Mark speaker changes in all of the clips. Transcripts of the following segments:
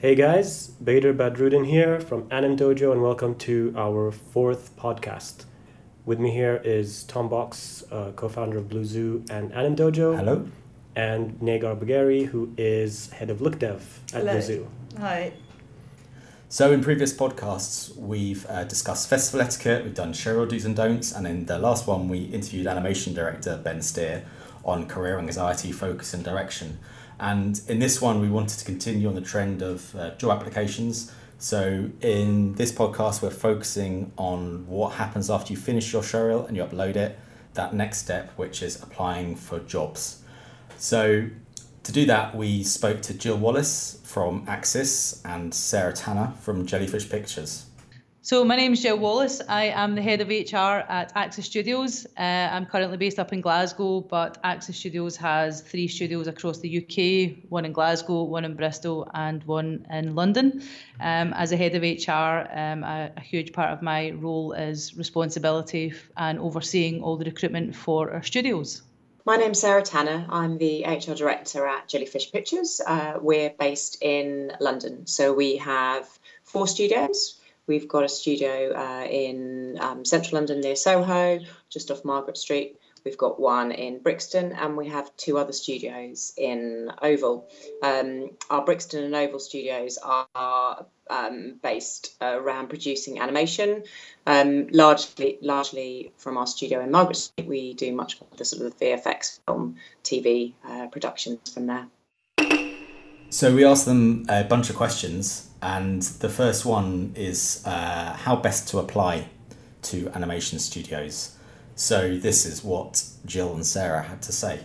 Speaker 1: Hey guys, Bader Badruddin here from Anim Dojo, and welcome to our fourth podcast. With me here is Tom Box, uh, co-founder of Blue Zoo and Anim Dojo.
Speaker 2: Hello.
Speaker 1: And Negar Bagheri, who is head of Look Dev at
Speaker 3: Hello.
Speaker 1: Blue Zoo.
Speaker 3: Hi.
Speaker 2: So, in previous podcasts, we've uh, discussed festival etiquette, we've done showreel do's and don'ts, and in the last one, we interviewed animation director Ben Steer on career anxiety, focus, and direction. And in this one, we wanted to continue on the trend of uh, job applications. So, in this podcast, we're focusing on what happens after you finish your showreel and you upload it, that next step, which is applying for jobs. So, to do that, we spoke to Jill Wallace from Axis and Sarah Tanner from Jellyfish Pictures.
Speaker 3: So my name is Jill Wallace. I am the head of HR at Axis Studios. Uh, I'm currently based up in Glasgow, but Axis Studios has three studios across the UK: one in Glasgow, one in Bristol, and one in London. Um, as a head of HR, um, a, a huge part of my role is responsibility and overseeing all the recruitment for our studios.
Speaker 4: My name's Sarah Tanner. I'm the HR director at Jellyfish Pictures. Uh, we're based in London. So we have four studios. We've got a studio uh, in um, central London near Soho, just off Margaret Street. We've got one in Brixton, and we have two other studios in Oval. Um, our Brixton and Oval studios are um, based around producing animation, um, largely largely from our studio in Margaret Street. We do much of the sort of the VFX film, TV uh, productions from there.
Speaker 2: So we asked them a bunch of questions, and the first one is uh, how best to apply to animation studios. So this is what Jill and Sarah had to say.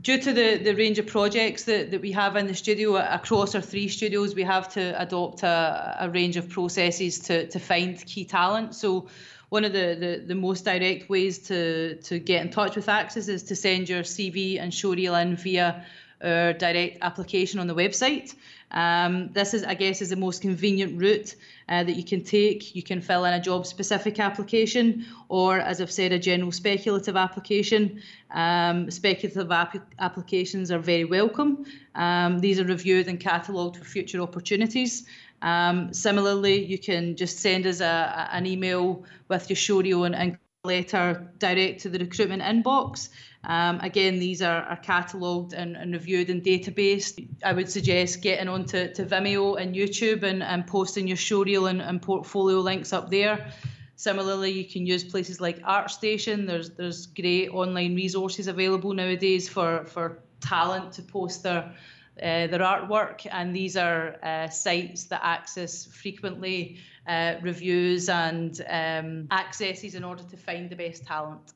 Speaker 3: Due to the, the range of projects that, that we have in the studio across our three studios, we have to adopt a, a range of processes to, to find key talent. So one of the, the, the most direct ways to, to get in touch with Axis is to send your CV and showreel in via our direct application on the website. Um, this is, I guess, is the most convenient route uh, that you can take. You can fill in a job specific application, or as I've said, a general speculative application. Um, speculative ap- applications are very welcome. Um, these are reviewed and catalogued for future opportunities. Um, similarly, you can just send us a, a, an email with your showreel and, and letter direct to the recruitment inbox. Um, again, these are, are catalogued and, and, reviewed in database. I would suggest getting onto to Vimeo and YouTube and, and posting your showreel and, and portfolio links up there. Similarly, you can use places like ArtStation. There's there's great online resources available nowadays for, for talent to post their uh, their artwork, and these are uh, sites that Axis frequently uh, reviews and um, accesses in order to find the best talent.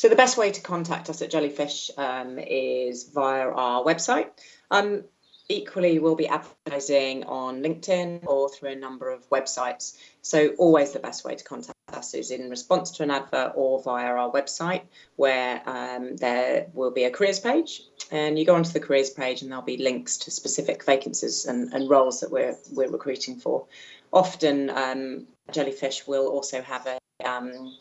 Speaker 4: So the best way to contact us at Jellyfish um, is via our website. Um, equally, we'll be advertising on LinkedIn or through a number of websites. So always the best way to contact us is in response to an advert or via our website, where um, there will be a careers page, and you go onto the careers page, and there'll be links to specific vacancies and, and roles that we're we're recruiting for. Often, um, Jellyfish will also have a um,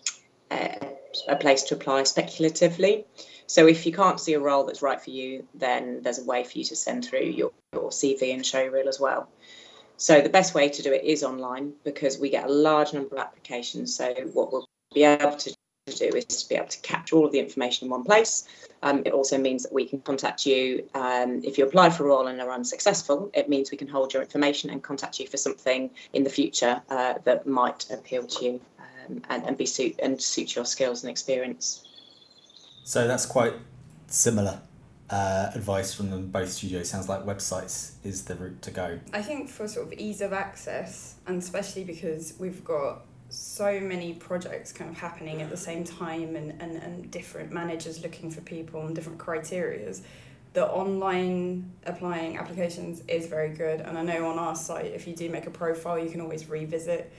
Speaker 4: a, a place to apply speculatively. So if you can't see a role that's right for you, then there's a way for you to send through your, your CV and showreel as well. So the best way to do it is online because we get a large number of applications. So what we'll be able to do is to be able to capture all of the information in one place. Um, it also means that we can contact you um, if you apply for a role and are unsuccessful. It means we can hold your information and contact you for something in the future uh, that might appeal to you um, and, and be suit and suit your skills and experience.
Speaker 2: So that's quite similar uh, advice from them both studios. Sounds like websites is the route to go.
Speaker 5: I think for sort of ease of access, and especially because we've got so many projects kind of happening at the same time and, and, and different managers looking for people and different criterias the online applying applications is very good and i know on our site if you do make a profile you can always revisit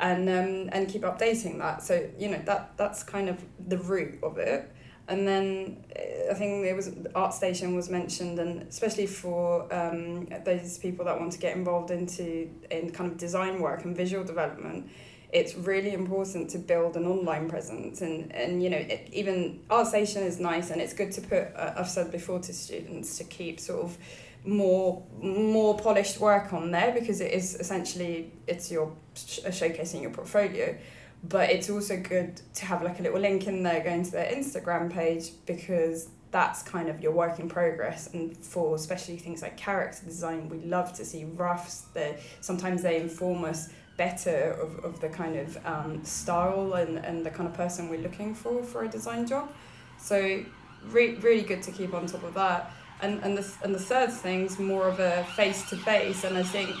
Speaker 5: and um, and keep updating that. So you know that that's kind of the root of it. And then I think there was ArtStation was mentioned, and especially for um, those people that want to get involved into in kind of design work and visual development, it's really important to build an online presence. And and you know it, even ArtStation is nice and it's good to put uh, I've said before to students to keep sort of more more polished work on there because it is essentially it's your sh- showcasing your portfolio. But it's also good to have like a little link in there going to their Instagram page because that's kind of your work in progress. And for especially things like character design we love to see roughs. That sometimes they inform us better of, of the kind of um, style and, and the kind of person we're looking for for a design job. So re- really good to keep on top of that and, and, the, and the third thing's more of a face-to-face and i think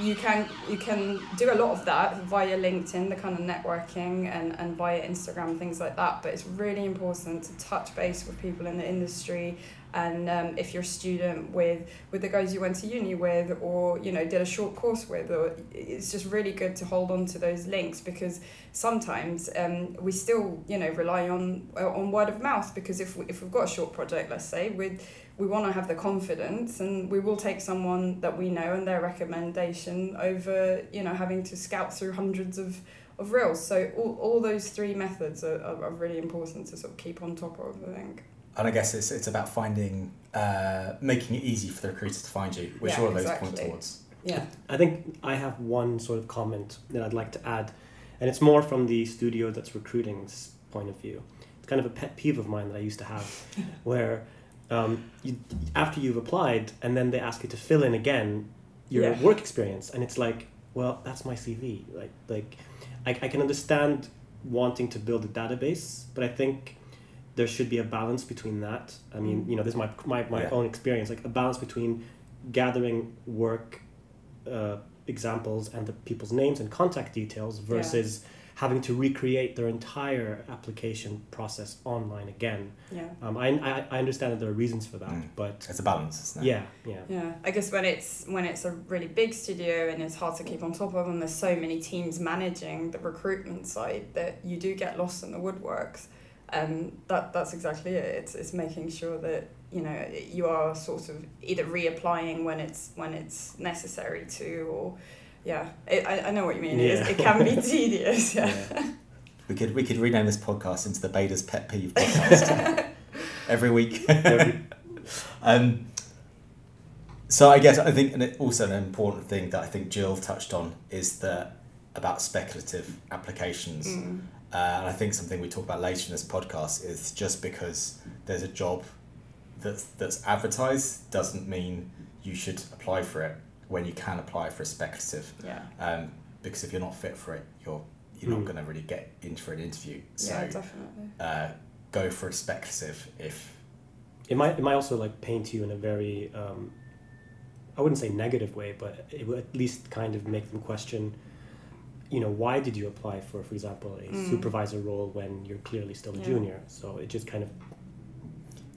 Speaker 5: you can you can do a lot of that via LinkedIn, the kind of networking and, and via Instagram, things like that. But it's really important to touch base with people in the industry and um, if you're a student with with the guys you went to uni with or you know did a short course with or it's just really good to hold on to those links because sometimes um, we still you know rely on on word of mouth because if, we, if we've got a short project let's say with we want to have the confidence and we will take someone that we know and their recommendation over you know having to scout through hundreds of of reels so all, all those three methods are, are really important to sort of keep on top of i think
Speaker 2: and I guess it's it's about finding uh, making it easy for the recruiter to find you, which
Speaker 5: Yeah,
Speaker 2: all of those
Speaker 5: exactly.
Speaker 2: point towards.
Speaker 5: yeah
Speaker 1: I think I have one sort of comment that I'd like to add, and it's more from the studio that's recruiting's point of view. It's kind of a pet peeve of mine that I used to have, where um, you, after you've applied and then they ask you to fill in again your
Speaker 5: Yeah.
Speaker 1: work experience, and it's like, well, that's my CV. Like, like I, I can understand wanting to build a database, but I think there should be a balance between that. I mean,
Speaker 5: Mm.
Speaker 1: you know, this is my my, my
Speaker 2: Yeah.
Speaker 1: own experience, like a balance between gathering work uh, examples and the people's names and contact details versus having to recreate their entire application process online again.
Speaker 5: yeah
Speaker 1: Um, I, I, I understand that there are reasons for that,
Speaker 2: Mm.
Speaker 1: but
Speaker 2: It's a balance, isn't it?
Speaker 1: yeah, yeah.
Speaker 5: Yeah, I guess when it's when it's a really big studio and it's hard to keep on top of, and there's so many teams managing the recruitment side that you do get lost in the woodworks. Um, that that's exactly it. It's it's making sure that you know you are sort of either reapplying when it's when it's necessary to, or yeah, it, I I know what you mean. It, is,
Speaker 1: Yeah.
Speaker 5: it can be tedious. Yeah.
Speaker 2: We could we could rename this podcast into the Beta's Pet Peeve podcast every week. Um, so I guess I think and also an important thing that I think Jill touched on is that about speculative applications.
Speaker 5: Mm.
Speaker 2: Uh, and I think something we talk about later in this podcast is just because there's a job that's that's advertised doesn't mean you should apply for it when you can apply for a speculative.
Speaker 5: Yeah.
Speaker 2: Um, because if you're not fit for it, you're you're not
Speaker 1: Mm.
Speaker 2: going to really get in for an interview. So
Speaker 5: yeah, definitely.
Speaker 2: uh, go for a speculative if
Speaker 1: It might it might also like paint you in a very um, I wouldn't say negative way, but it would at least kind of make them question. You know, why did you apply for, for example, a
Speaker 5: Mm.
Speaker 1: supervisor role when you're clearly still a
Speaker 5: Yeah.
Speaker 1: junior? So it just kind of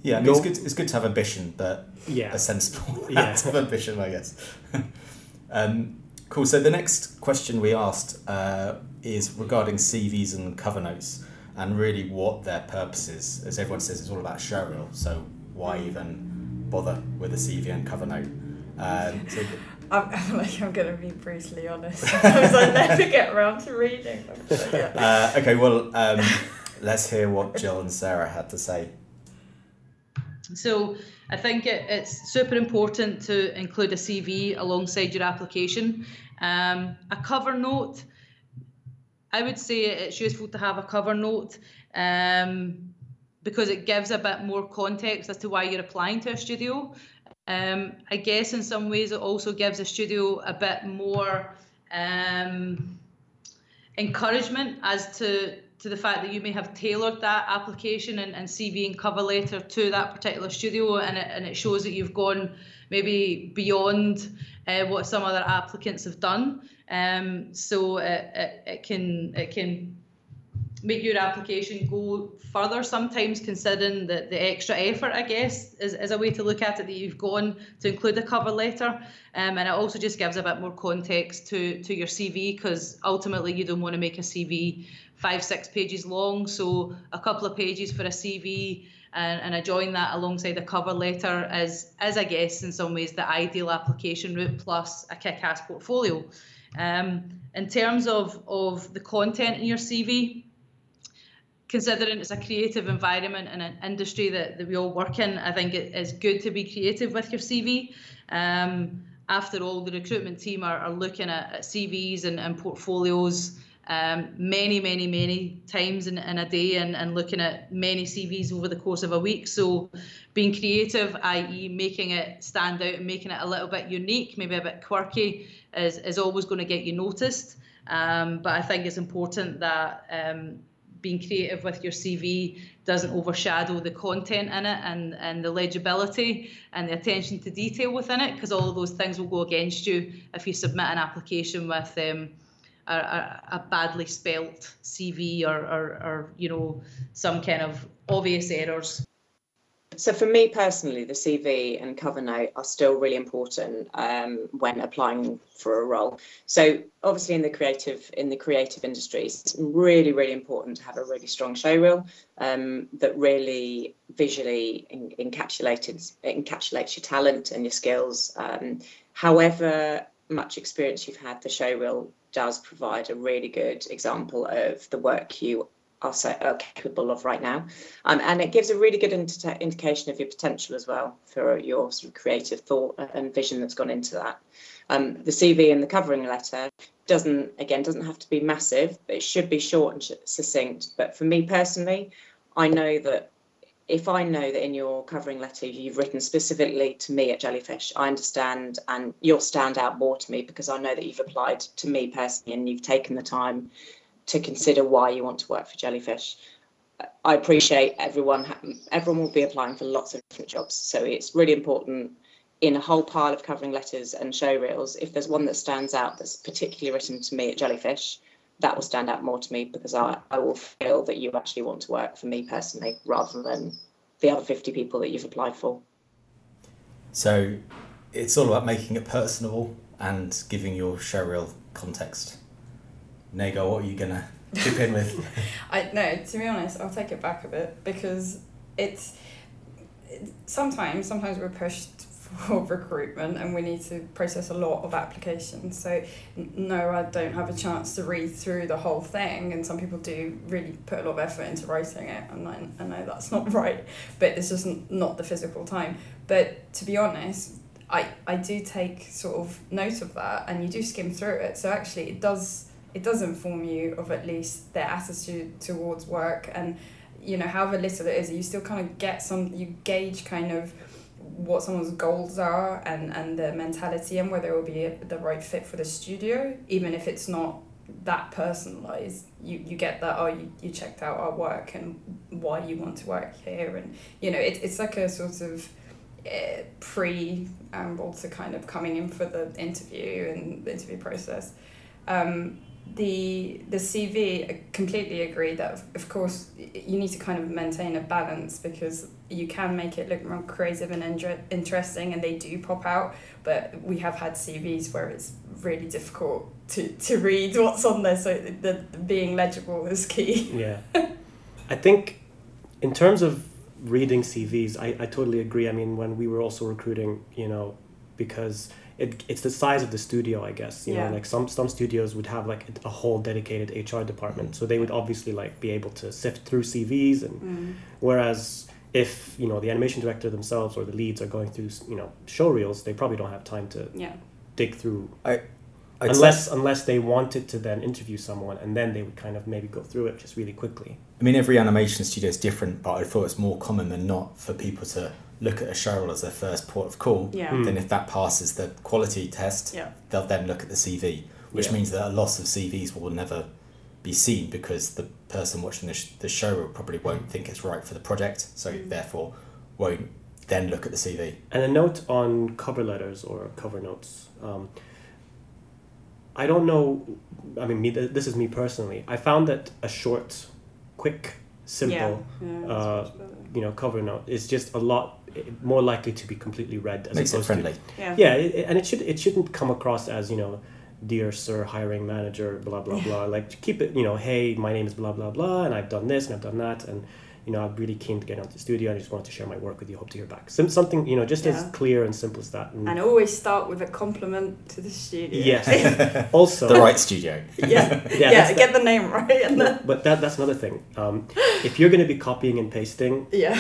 Speaker 2: yeah, I mean, it's good. It's good to have ambition, but
Speaker 1: yeah,
Speaker 2: a sensible
Speaker 1: Yeah.
Speaker 2: of ambition, I guess. um, cool. So the next question we asked uh, is regarding CVs and cover notes, and really what their purpose is. As everyone says, it's all about showreel. So why even bother with a CV and cover note? Um, so
Speaker 5: I'm, I feel like I'm gonna be brutally honest. Sometimes I never get around to reading them. So yeah.
Speaker 2: uh, okay, well, um, let's hear what Jill and Sarah had to say.
Speaker 3: So I think it, it's super important to include a CV alongside your application. Um, a cover note, I would say it's useful to have a cover note um, because it gives a bit more context as to why you're applying to a studio. Um, I guess in some ways it also gives a studio a bit more um, encouragement as to to the fact that you may have tailored that application and, and CV and cover letter to that particular studio and it, and it shows that you've gone maybe beyond uh, what some other applicants have done. Um, so it, it, it can it can make your application go further sometimes considering that the extra effort i guess is, is a way to look at it that you've gone to include a cover letter. Um, and it also just gives a bit more context to to your cv because ultimately you don't want to make a cv five six pages long. So a couple of pages for a cv and, and I join that alongside a cover letter as as I guess in some ways the ideal application route plus a kick-ass portfolio. Um, in terms of, of the content in your CV, considering it's a creative environment and an industry that, that we all work in, I think it is good to be creative with your CV. Um, after all, the recruitment team are, are looking at, at CVs and, and portfolios um, many, many, many times in, in a day and, and looking at many CVs over the course of a week. So being creative, i.e. making it stand out and making it a little bit unique, maybe a bit quirky, is, is always going to get you noticed. Um, but I think it's important that um, being creative with your CV doesn't overshadow the content in it and, and the legibility and the attention to detail within it, because all of those things will go against you if you submit an application with um, a, a, badly spelt CV or, or, or, you know, some kind of obvious errors.
Speaker 4: So for me personally, the CV and cover note are still really important um, when applying for a role. So obviously in the creative in the creative industries, it's really really important to have a really strong show reel um, that really visually in, encapsulates encapsulates your talent and your skills. Um, however much experience you've had, the show reel does provide a really good example of the work you are, so, are capable of right now. Um, and it gives a really good inter- indication of your potential as well for your sort of creative thought and vision that's gone into that. Um, the CV and the covering letter doesn't, again, doesn't have to be massive, but it should be short and succinct. But for me personally, I know that if I know that in your covering letter you've written specifically to me at Jellyfish, I understand and you'll stand out more to me because I know that you've applied to me personally and you've taken the time to consider why you want to work for Jellyfish. I appreciate everyone. Everyone will be applying for lots of different jobs, so it's really important in a whole pile of covering letters and show reels. If there's one that stands out that's particularly written to me at Jellyfish, that will stand out more to me because I, I will feel that you actually want to work for me personally rather than the other 50 people that you've applied for.
Speaker 2: So it's all about making it personable and giving your show reel context. Negar, what are you gonna chip in with?
Speaker 5: I no, to be honest, I'll take it back a bit because it's it, sometimes sometimes we're pushed for recruitment and we need to process a lot of applications. So no, I don't have a chance to read through the whole thing, and some people do really put a lot of effort into writing it, and I, I know that's not right, but it's just not the physical time. But to be honest, I, I do take sort of note of that and you do skim through it. So actually it does it does inform you of at least their attitude towards work and you know however little it is you still kind of get some you gauge kind of what someone's goals are and and their mentality and whether it will be the right fit for the studio even if it's not that personalized. You you get that oh you, you checked out our work and why you want to work here. And you know it, it's like a sort of uh, preamble to kind of coming in for the interview and the interview process. Um, the the CV, I completely agree that of course you need to kind of maintain a balance because you can make it look more creative and inter- interesting and they do pop out but we have had CVs where it's really difficult to, to read what's on there so the, the being legible is key.
Speaker 1: Yeah. I think in terms of reading CVs I, I totally agree. I mean when we were also recruiting you know because it, it's the size of the studio i guess you yeah. know like some some studios would have like a whole dedicated hr department so they would obviously like be able to sift through cvs and mm. whereas if you know the animation director themselves or the leads are going through you know show reels they probably don't have time to
Speaker 5: yeah.
Speaker 1: dig through
Speaker 2: I,
Speaker 1: I'd unless say, unless they wanted to then interview someone and then they would kind of maybe go through it just really quickly
Speaker 2: i mean every animation studio is different but i thought it's more common than not for people to look at a show as their first port of call,
Speaker 5: yeah. mm.
Speaker 2: then if that passes the quality test,
Speaker 5: yeah.
Speaker 2: they'll then look at the CV, which yeah. means that a loss of CVs will never be seen because the person watching the, sh- the show probably won't think it's right for the project, so mm. therefore won't then look at the CV.
Speaker 1: And a note on cover letters or cover notes. Um, I don't know. I mean, me, this is me personally. I found that a short, quick, simple,
Speaker 5: yeah.
Speaker 1: uh, you know, cover note is just a lot more likely to be completely read
Speaker 2: as Makes opposed it friendly. To,
Speaker 5: yeah,
Speaker 1: yeah it, and it should it shouldn't come across as you know dear sir hiring manager blah blah blah. Like keep it you know hey my name is blah blah blah and i've done this and i've done that and you know, I'm really keen to get into the studio. I just wanted to share my work with you. Hope to hear back. Some, something, you know, just as clear and simple as that.
Speaker 5: And always start with a compliment to the studio.
Speaker 1: yes. also,
Speaker 2: The right studio.
Speaker 5: yeah,
Speaker 1: Yeah,
Speaker 5: yeah,
Speaker 1: that's
Speaker 5: get the name right. And then,
Speaker 1: but that, that's another thing. Um, if you're going to be copying and pasting,
Speaker 5: yeah.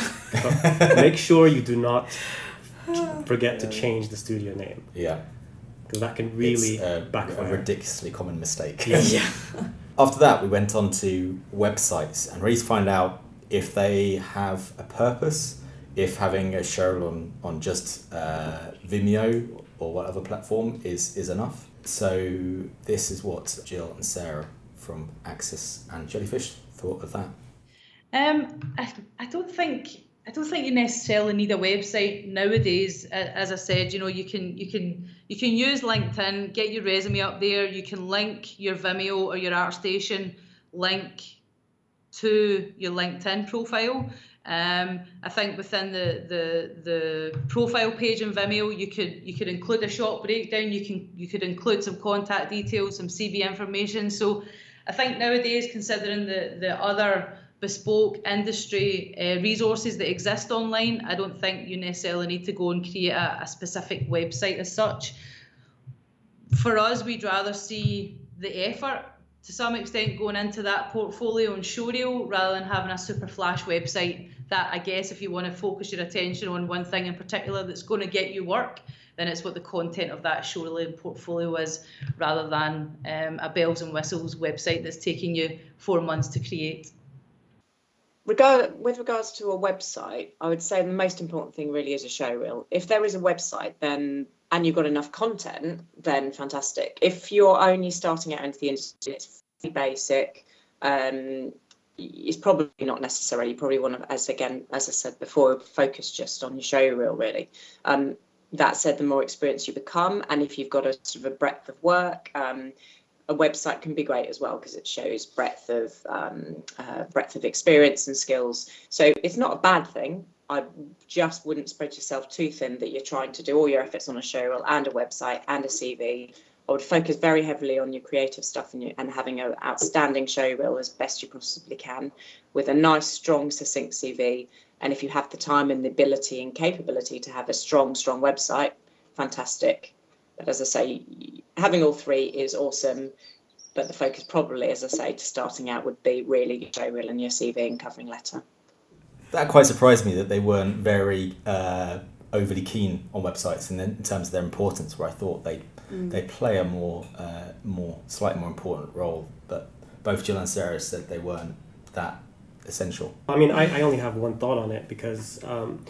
Speaker 1: make sure you do not forget to change the studio name
Speaker 2: Yeah.
Speaker 1: because that can really
Speaker 2: it's a,
Speaker 1: backfire.
Speaker 2: a ridiculously common mistake.
Speaker 1: Yeah.
Speaker 5: yeah.
Speaker 2: After that, we went on to websites and really to find out if they have a purpose, if having a show on, on just uh, Vimeo or whatever platform is, is enough. So, this is what Jill and Sarah from Axis and Jellyfish thought of that.
Speaker 3: Um, I, I don't think I don't think you necessarily need a website nowadays. As I said, you know, you can you can you can use LinkedIn, get your resume up there. You can link your Vimeo or your ArtStation link to your LinkedIn profile. Um, I think within the, the the profile page in Vimeo, you could you could include a short breakdown. You can you could include some contact details, some CV information. So, I think nowadays, considering the the other bespoke industry uh, resources that exist online, I don't think you necessarily need to go and create a, a specific website as such. For us, we'd rather see the effort to some extent going into that portfolio and showreel rather than having a super flash website that I guess if you want to focus your attention on one thing in particular that's going to get you work, then it's what the content of that showreel portfolio is rather than um, a bells and whistles website that's taking you four months to create.
Speaker 4: Regard, with regards to a website, I would say the most important thing really is a show reel. If there is a website, then and you've got enough content, then fantastic. If you're only starting out into the industry, it's basic. Um, it's probably not necessary. You probably want to, as again, as I said before, focus just on your show reel really. Um, that said, the more experienced you become, and if you've got a sort of a breadth of work, um, a website can be great as well because it shows breadth of um, uh, breadth of experience and skills. So it's not a bad thing. I just wouldn't spread yourself too thin that you're trying to do all your efforts on a show reel and a website and a CV. I would focus very heavily on your creative stuff and, your, and having an outstanding show reel as best you possibly can with a nice, strong, succinct CV. And if you have the time and the ability and capability to have a strong, strong website, fantastic. But as I say, having all three is awesome. But the focus, probably, as I say, to starting out would be really your show reel and your CV and covering letter.
Speaker 2: That quite surprised me that they weren't very uh, overly keen on websites in, in terms of their importance, where I thought they they play a more uh, more slightly more important role. But both Jill and Sarah said they weren't that essential.
Speaker 1: I mean, I, I only have one thought on it because um,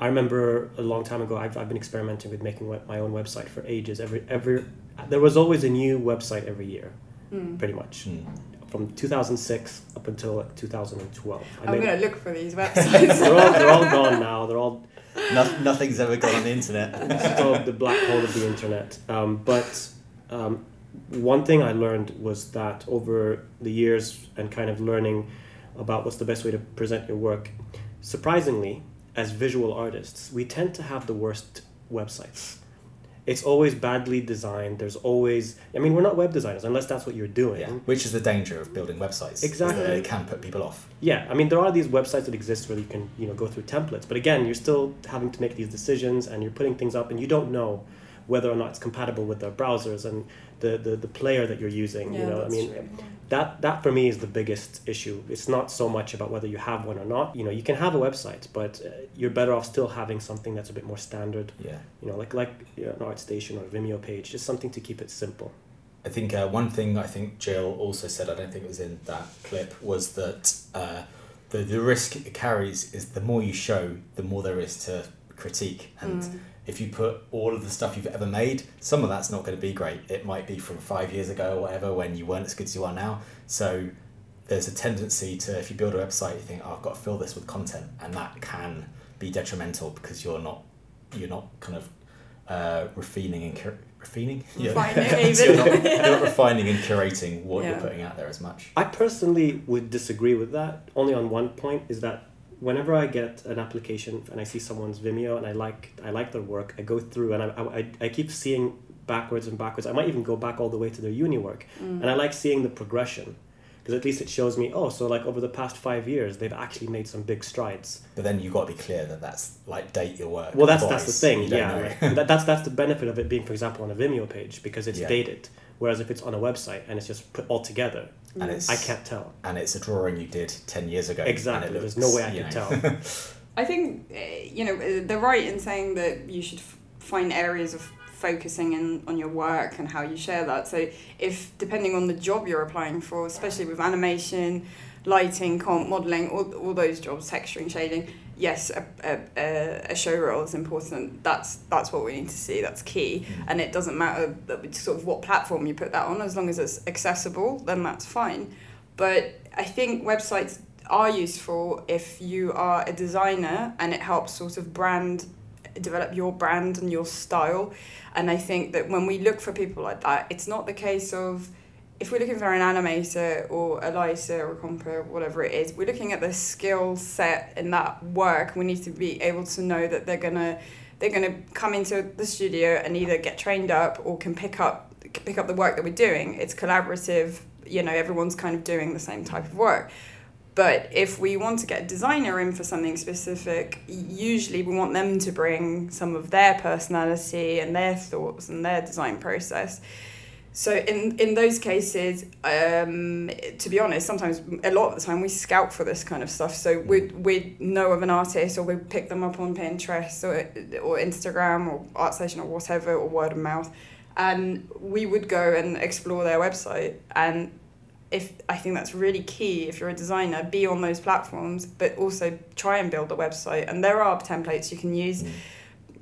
Speaker 1: I remember a long time ago, I've, I've been experimenting with making web, my own website for ages. Every, every, there was always a new website every year, pretty much.
Speaker 2: Mm.
Speaker 1: From 2006 up until like 2012. I
Speaker 5: I'm
Speaker 1: made-
Speaker 5: going to look for these websites.
Speaker 1: they're, all, they're all gone now. They're all
Speaker 2: No, nothing's ever gone on the internet.
Speaker 1: still the black hole of the internet. Um, but um, one thing I learned was that over the years and kind of learning about what's the best way to present your work, surprisingly, as visual artists, we tend to have the worst websites. It's always badly designed. There's always, I mean, we're not web designers unless that's what you're doing.
Speaker 2: Yeah, which is the danger of building websites.
Speaker 1: Exactly.
Speaker 2: It can put people off.
Speaker 1: Yeah, I mean there are these websites that exist where you can you know go through templates, but again, you're still having to make these decisions and you're putting things up and you don't know whether or not it's compatible with their browsers and the the, the player that you're using. you
Speaker 5: Yeah,
Speaker 1: know, I mean
Speaker 5: true.
Speaker 1: That that for me is the biggest issue. It's not so much about whether you have one or not. You know, you can have a website, but uh, you're better off still having something that's a bit more standard.
Speaker 2: Yeah.
Speaker 1: You know, like like you know, an ArtStation or a Vimeo page, just something to keep it simple.
Speaker 2: I think uh, one thing I think Jill also said, I don't think it was in that clip, was that uh, the, the risk it carries is the more you show, the more there is to critique. And if you put all of the stuff you've ever made, some of that's not going to be great. It might be from five years ago or whatever when you weren't as good as you are now. So there's a tendency to, if you build a website, you think, oh, I've got to fill this with content. And that can be detrimental because you're not, you're not kind of uh, refining and cur- refining
Speaker 5: Refining,
Speaker 2: So you're, not, you're not refining and curating what you're putting out there as much.
Speaker 1: I personally would disagree with that only on one point is that whenever I get an application and I see someone's Vimeo and I like I like their work, I go through and I, I, I keep seeing backwards and backwards. I might even go back all the way to their uni work, mm. and I like seeing the progression. because at least it shows me oh so like over the past five years they've actually made some big strides
Speaker 2: But then you've got to be clear that that's like date your work.
Speaker 1: well that's that's the thing yeah
Speaker 2: know.
Speaker 1: that, that's that's the benefit of it being for example on a vimeo page because it's
Speaker 2: Yeah.
Speaker 1: dated whereas if it's on a website and it's just put all together
Speaker 2: and it's
Speaker 1: i can't tell
Speaker 2: and it's a drawing you did 10 years ago. and it
Speaker 1: exactly there's no way i can
Speaker 2: know.
Speaker 1: tell
Speaker 5: I think uh, you know uh, they're right in saying that you should f- find areas of focusing in on your work and how you share that. So if depending on the job you're applying for, especially with animation, lighting, comp, modeling, all, all those jobs, texturing, shading, yes, a, a, a, show reel is important. That's that's what we need to see. That's key, mm. and it doesn't matter that sort of what platform you put that on, as long as it's accessible, then that's fine. But I think websites are useful if you are a designer and it helps sort of brand develop your brand and your style and i think that when we look for people like that it's not the case of if we're looking for an animator or a lighter or a comper whatever it is we're looking at the skill set in that work. We need to be able to know that they're gonna they're gonna come into the studio and either get trained up or can pick up pick up the work that we're doing. It's collaborative you know everyone's kind of doing the same type of work. But if we want to get a designer in for something specific, usually we want them to bring some of their personality and their thoughts and their design process. So in in those cases, um, to be honest, sometimes a lot of the time we scout for this kind of stuff. So we we know of an artist or we pick them up on Pinterest or or Instagram or ArtStation or whatever or word of mouth, and we would go and explore their website and if I think that's really key if you're a designer, be on those platforms, but also try and build a website. And there are templates you can use.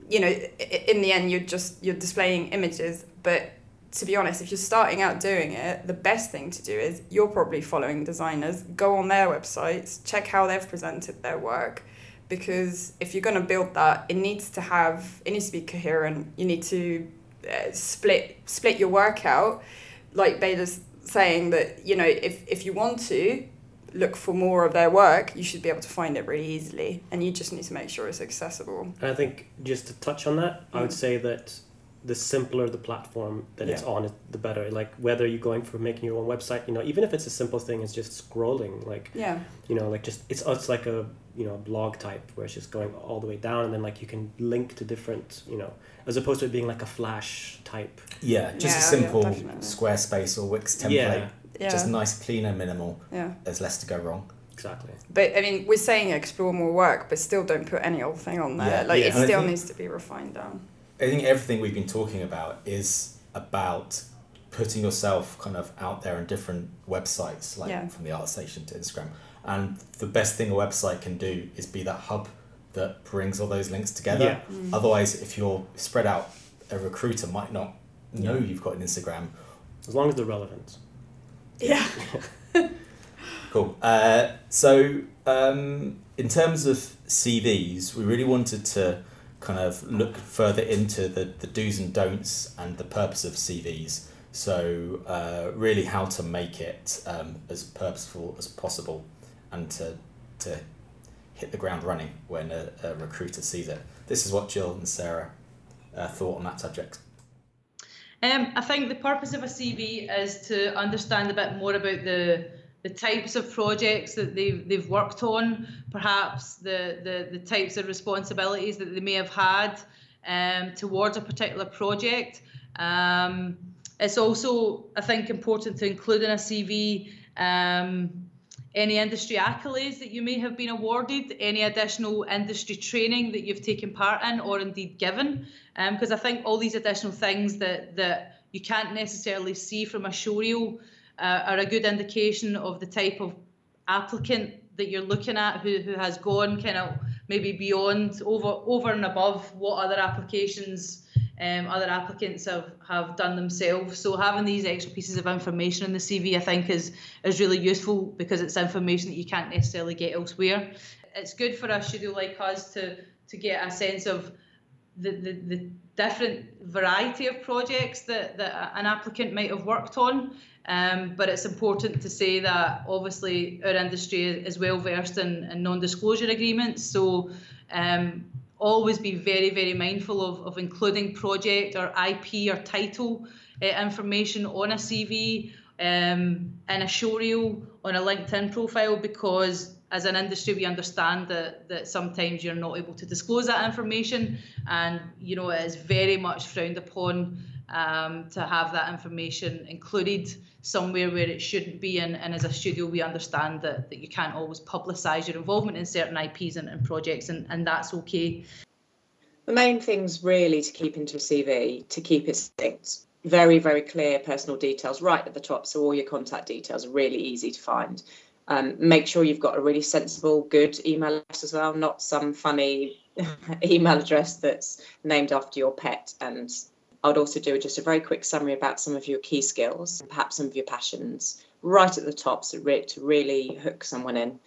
Speaker 5: You know, in the end, you're just you're displaying images. But to be honest, if you're starting out doing it, the best thing to do is you're probably following designers. Go on their websites, check how they've presented their work, because if you're going to build that, it needs to have it needs to be coherent. You need to uh, split split your work out, like Beta's saying that you know if if you want to look for more of their work you should be able to find it really easily and you just need to make sure it's accessible
Speaker 1: And I think just to touch on that, I would
Speaker 5: Mm.
Speaker 1: say that the simpler the platform that it's on, the better. Like whether you're going for making your own website, you know, even if it's a simple thing, it's just scrolling. Like
Speaker 5: yeah
Speaker 1: you know, like just it's it's like a you know blog type where it's just going all the way down, and then like you can link to different you know, as opposed to it being like a flash type.
Speaker 2: Yeah, just a
Speaker 5: Yeah, yeah,
Speaker 2: simple
Speaker 5: definitely.
Speaker 2: Squarespace or Wix template.
Speaker 1: Yeah,
Speaker 5: yeah
Speaker 2: Just nice, cleaner, minimal.
Speaker 5: yeah
Speaker 2: There's less to go wrong.
Speaker 1: exactly.
Speaker 5: but i mean we're saying explore more work but still don't put any old thing on there
Speaker 2: Yeah,
Speaker 5: like
Speaker 1: yeah.
Speaker 5: it
Speaker 2: And
Speaker 5: still
Speaker 2: think-
Speaker 5: needs to be refined down
Speaker 2: I think everything we've been talking about is about putting yourself kind of out there on different websites, like
Speaker 5: Yeah.
Speaker 2: from the ArtStation to Instagram. And the best thing a website can do is be that hub that brings all those links together.
Speaker 1: Yeah.
Speaker 5: Mm.
Speaker 2: Otherwise, if you're spread out, a recruiter might not know
Speaker 1: Yeah.
Speaker 2: you've got an Instagram.
Speaker 1: As long as they're relevant.
Speaker 5: yeah
Speaker 2: Cool. Uh, so, um, in terms of CVs, we really wanted to kind of look further into the, the do's and don'ts and the purpose of CVs. So, uh, really, how to make it um, as purposeful as possible and to, to hit the ground running when a, a recruiter sees it. This is what Jill and Sarah uh, thought on that subject.
Speaker 3: Um, I think the purpose of a CV is to understand a bit more about the the types of projects that they've they've worked on, perhaps the the, the types of responsibilities that they may have had um, towards a particular project. Um, it's also, I think, important to include in a CV um, any industry accolades that you may have been awarded, any additional industry training that you've taken part in or indeed given, because I think all these additional things that that you can't necessarily see from a showreel uh, are a good indication of the type of applicant that you're looking at who, who has gone kind of maybe beyond over over and above what other applications um, other applicants have, have done themselves. So having these extra pieces of information in the CV, I think, is is really useful because it's information that you can't necessarily get elsewhere. It's good for a studio like us to to get a sense of the, the, the different variety of projects that, that an applicant might have worked on. Um, but it's important to say that obviously our industry is well versed in, in non-disclosure agreements. So um, always be very, very mindful of, of including project or IP or title uh, information on a CV. um, in a show reel on a LinkedIn profile because as an industry we understand that that sometimes you're not able to disclose that information and you know it is very much frowned upon um, to have that information included somewhere where it shouldn't be and, and as a studio we understand that, that you can't always publicise your involvement in certain IPs and, and projects and, and that's okay.
Speaker 4: The main things really to keep into a CV, to keep it distinct. Very, very clear personal details right at the top, so all your contact details are really easy to find. Um, make sure you've got a really sensible, good email address as well, not some funny email address that's named after your pet and I would also do just a very quick summary about some of your key skills, perhaps some of your passions, right at the top, so re- to really hook someone in.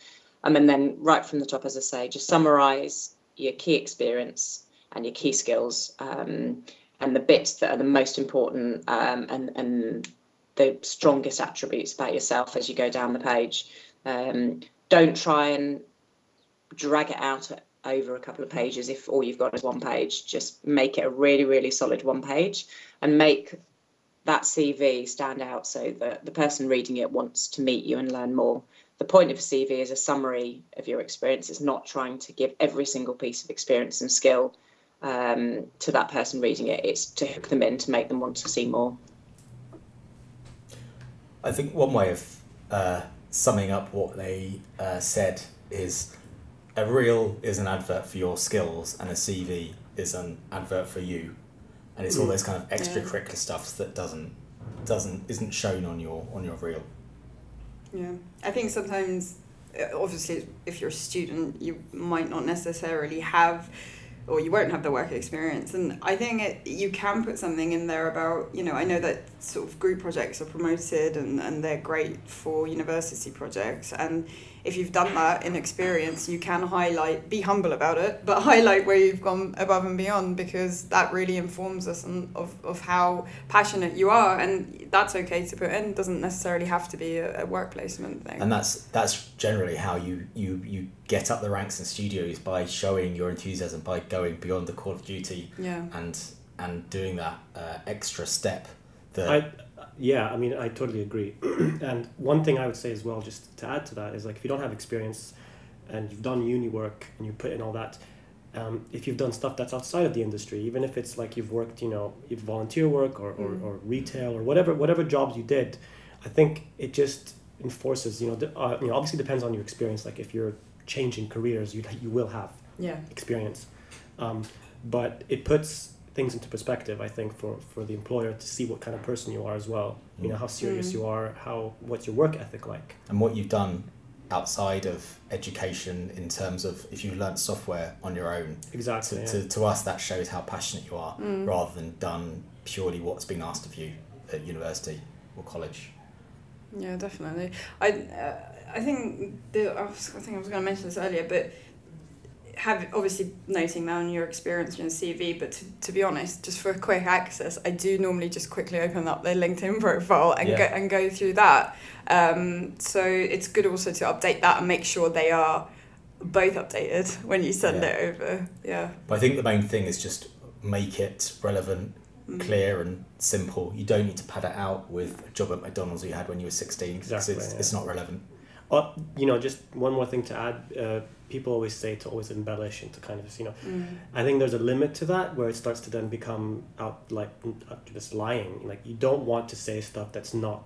Speaker 4: Um, and then right from the top, as I say, just summarise your key experience and your key skills um, and the bits that are the most important um, and, and the strongest attributes about yourself as you go down the page. Um, don't try and drag it out over a couple of pages if all you've got is one page. Just make it a really, really solid one page and make that CV stand out so that the person reading it wants to meet you and learn more. The point of a CV is a summary of your experience. It's not trying to give every single piece of experience and skill um, to that person reading it. It's to hook them in to make them want to see more.
Speaker 2: I think one way of uh, summing up what they uh, said is a reel is an advert for your skills and a CV is an advert for you, and it's all mm. those kind of extracurricular yeah. stuff that doesn't doesn't isn't shown on your on your reel.
Speaker 5: Yeah, I think sometimes, uh, obviously, if you're a student, you might not necessarily have or you won't have the work experience. And I think it, you can put something in there about, you know, I know that sort of group projects are promoted and, and they're great for university projects. And if you've done that in experience, you can highlight, be humble about it, but highlight where you've gone above and beyond because that really informs us on, of, of how passionate you are. And that's okay to put in, doesn't necessarily have to be a, a work placement thing.
Speaker 2: And that's that's generally how you, you, you get up the ranks in studios by showing your enthusiasm, by going beyond the call of duty
Speaker 5: yeah.
Speaker 2: and, and doing that uh, extra step. That
Speaker 1: I, yeah, I mean, I totally agree. and one thing I would say as well, just to add to that, is like if you don't have experience and you've done uni work and you put in all that, um, if you've done stuff that's outside of the industry, even if it's like you've worked, you know, volunteer work or, or, mm. or retail or whatever whatever jobs you did, I think it just enforces, you know, the, uh, you know, obviously depends on your experience. Like if you're changing careers, you you will have
Speaker 5: yeah
Speaker 1: experience, um, but it puts things into perspective i think for for the employer to see what kind of person you are as well you know how serious mm. you are how what's your work ethic like
Speaker 2: and what you've done outside of education in terms of if you've learned software on your own
Speaker 1: exactly
Speaker 2: to,
Speaker 1: yeah.
Speaker 2: to, to us that shows how passionate you are mm. rather than done purely what's been asked of you at university or college
Speaker 5: yeah definitely i uh, i think the I, was, I think i was going to mention this earlier but have obviously noting down your experience in your CV, but to, to be honest, just for quick access, I do normally just quickly open up their LinkedIn profile and yeah. go and go through that. Um, so it's good also to update that and make sure they are both updated when you send yeah. it over. Yeah.
Speaker 2: But I think the main thing is just make it relevant, mm. clear, and simple. You don't need to pad it out with a job at McDonald's you had when you were sixteen because exactly, it's, yeah. it's not relevant.
Speaker 1: Uh, you know, just one more thing to add. Uh, people always say to always embellish and to kind of you know mm. i think there's a limit to that where it starts to then become out like just lying like you don't want to say stuff that's not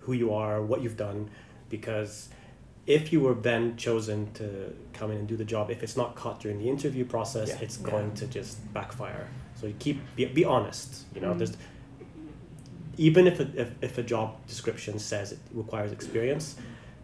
Speaker 1: who you are what you've done because if you were then chosen to come in and do the job if it's not caught during the interview process yeah. it's going yeah. to just backfire so you keep be, be honest you know mm. there's even if a, if, if a job description says it requires experience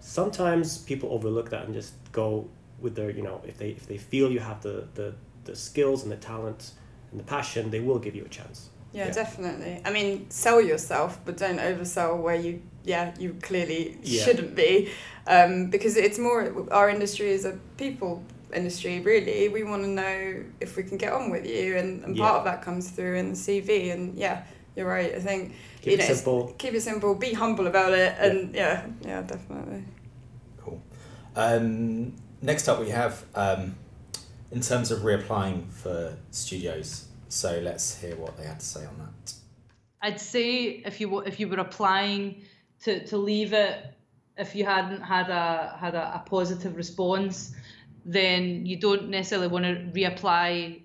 Speaker 1: sometimes people overlook that and just go with their you know if they if they feel you have the the, the skills and the talent and the passion they will give you a chance.
Speaker 5: Yeah, yeah. definitely. I mean sell yourself but don't oversell where you yeah you clearly yeah. shouldn't be. Um, because it's more our industry is a people industry really. We want to know if we can get on with you and, and yeah. part of that comes through in the cv and yeah you're right i think
Speaker 1: keep you know, it simple.
Speaker 5: keep it simple be humble about it and yeah yeah, yeah definitely
Speaker 2: um, next up we have um, in terms of reapplying for studios. So let's hear what they had to say on that.
Speaker 3: I'd say if you if you were applying to, to leave it if you hadn't had a had a, a positive response, then you don't necessarily want to reapply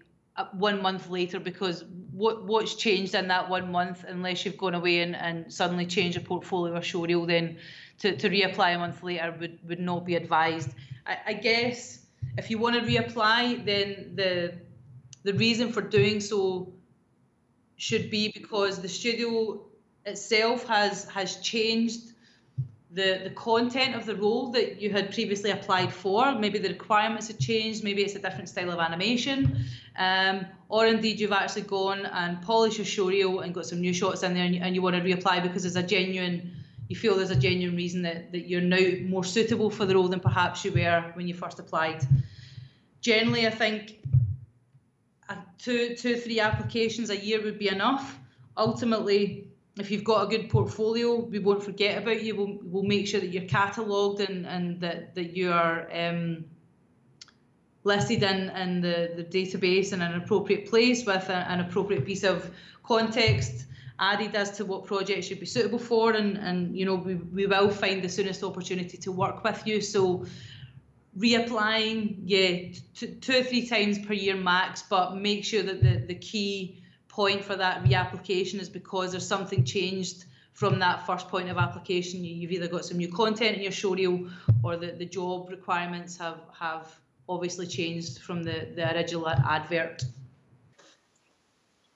Speaker 3: one month later because what what's changed in that one month unless you've gone away and, and suddenly changed your portfolio or show reel then to, to reapply a month later would, would not be advised. I, I guess if you want to reapply then the the reason for doing so should be because the studio itself has has changed the, the content of the role that you had previously applied for. Maybe the requirements have changed, maybe it's a different style of animation, um, or indeed you've actually gone and polished your show reel and got some new shots in there and you, and you want to reapply because there's a genuine, you feel there's a genuine reason that, that you're now more suitable for the role than perhaps you were when you first applied. Generally, I think two, two, three applications a year would be enough. Ultimately, if you've got a good portfolio, we won't forget about you. We'll, we'll make sure that you're catalogued and, and that, that you are um, listed in, in the, the database in an appropriate place with a, an appropriate piece of context added as to what projects you'd be suitable for. And, and you know, we, we will find the soonest opportunity to work with you. So reapplying, yeah, two, two or three times per year max, but make sure that the, the key point for that reapplication is because there's something changed from that first point of application. You, have either got some new content in your show reel or the, the job requirements have, have obviously changed from the, the original advert.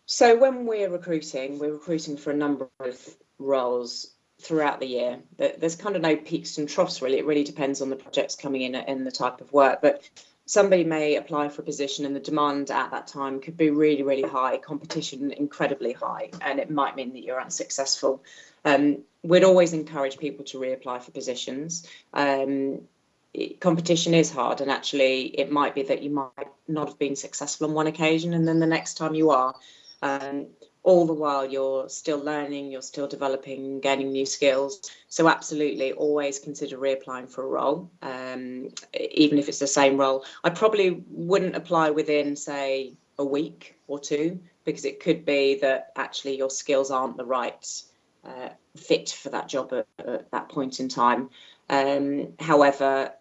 Speaker 4: So when we're recruiting, we're recruiting for a number of roles throughout the year. There's kind of no peaks and troughs really. It really depends on the projects coming in and the type of work. But somebody may apply for a position and the demand at that time could be really, really high, competition incredibly high, and it might mean that you're unsuccessful. Um, we'd always encourage people to reapply for positions. Um, competition is hard, and actually, it might be that you might not have been successful on one occasion, and then the next time you are. Um, all the while you're still learning, you're still developing, gaining new skills. So absolutely, always consider reapplying for a role, um, even if it's the same role. I probably wouldn't apply within, say, a week or two, because it could be that actually your skills aren't the right uh, fit for that job at, at, that point in time. Um, however,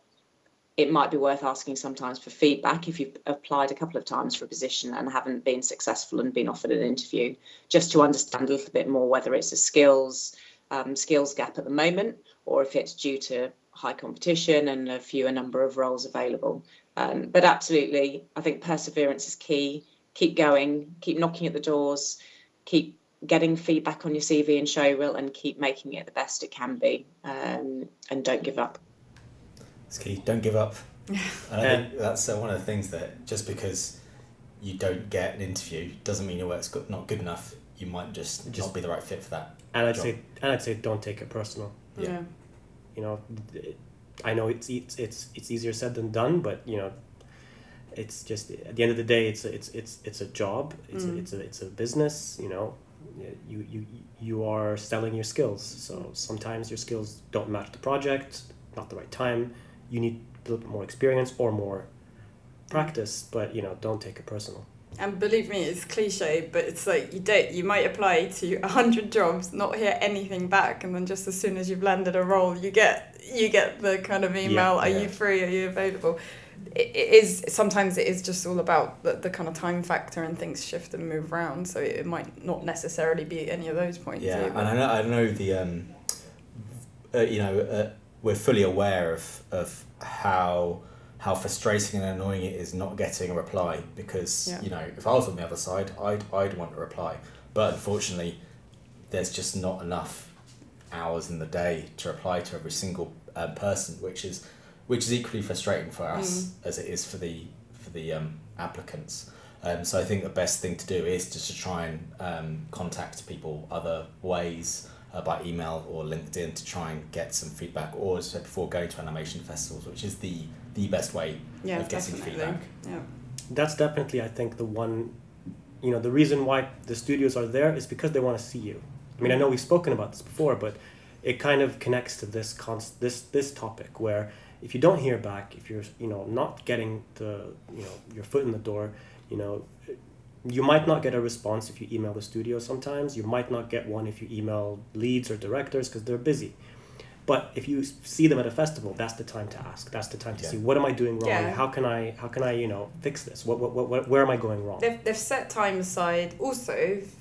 Speaker 4: it might be worth asking sometimes for feedback if you've applied a couple of times for a position and haven't been successful and been offered an interview, just to understand a little bit more whether it's a skills um, skills gap at the moment or if it's due to high competition and a fewer number of roles available. Um, but absolutely, I think perseverance is key. Keep going, keep knocking at the doors, keep getting feedback on your CV and show reel, and keep making it the best it can be, um, and don't give up.
Speaker 2: It's key. Don't give up. and I think that's uh, one of the things that just because you don't get an interview doesn't mean your work's good, not good enough. You might just, just not be the right fit for that.
Speaker 1: And I'd job. say, and I'd say, don't take it personal.
Speaker 5: Yeah. yeah.
Speaker 1: You know, I know it's it's it's it's easier said than done, but you know, it's just at the end of the day, it's a, it's it's it's a job. It's mm. a, it's a it's a business. You know, you you you are selling your skills. So sometimes your skills don't match the project, not the right time you need a little bit more experience or more practice, but you know, don't take it personal.
Speaker 5: And believe me, it's cliche, but it's like you don't. You might apply to a hundred jobs, not hear anything back, and then just as soon as you've landed a role, you get you get the kind of email: yeah, "Are yeah. you free? Are you available?" It, it is sometimes it is just all about the, the kind of time factor, and things shift and move around. So it might not necessarily be any of those points.
Speaker 2: Yeah, either. and I know I know the um, uh, you know. Uh, we're fully aware of, of how how frustrating and annoying it is not getting a reply because yeah. you know if I was on the other side I'd I'd want a reply but unfortunately there's just not enough hours in the day to reply to every single um, person which is which is equally frustrating for us mm. as it is for the for the um, applicants um, so I think the best thing to do is just to try and um, contact people other ways uh, by email or LinkedIn to try and get some feedback, or as I said before, going to animation festivals, which is the the best way yeah, of getting definitely. feedback.
Speaker 5: Yeah.
Speaker 1: That's definitely, I think, the one. You know, the reason why the studios are there is because they want to see you. I mean, I know we've spoken about this before, but it kind of connects to this const- this this topic where if you don't hear back, if you're you know not getting the you know your foot in the door, you know you might not get a response if you email the studio sometimes you might not get one if you email leads or directors because they're busy But if you see them at a festival, that's the time to ask. That's the time to
Speaker 2: Yeah.
Speaker 1: see what am I doing wrong?
Speaker 5: Yeah.
Speaker 1: How can I how can I you know fix this? What, what, what, what where am I going wrong?
Speaker 5: They've, they've set time aside. Also,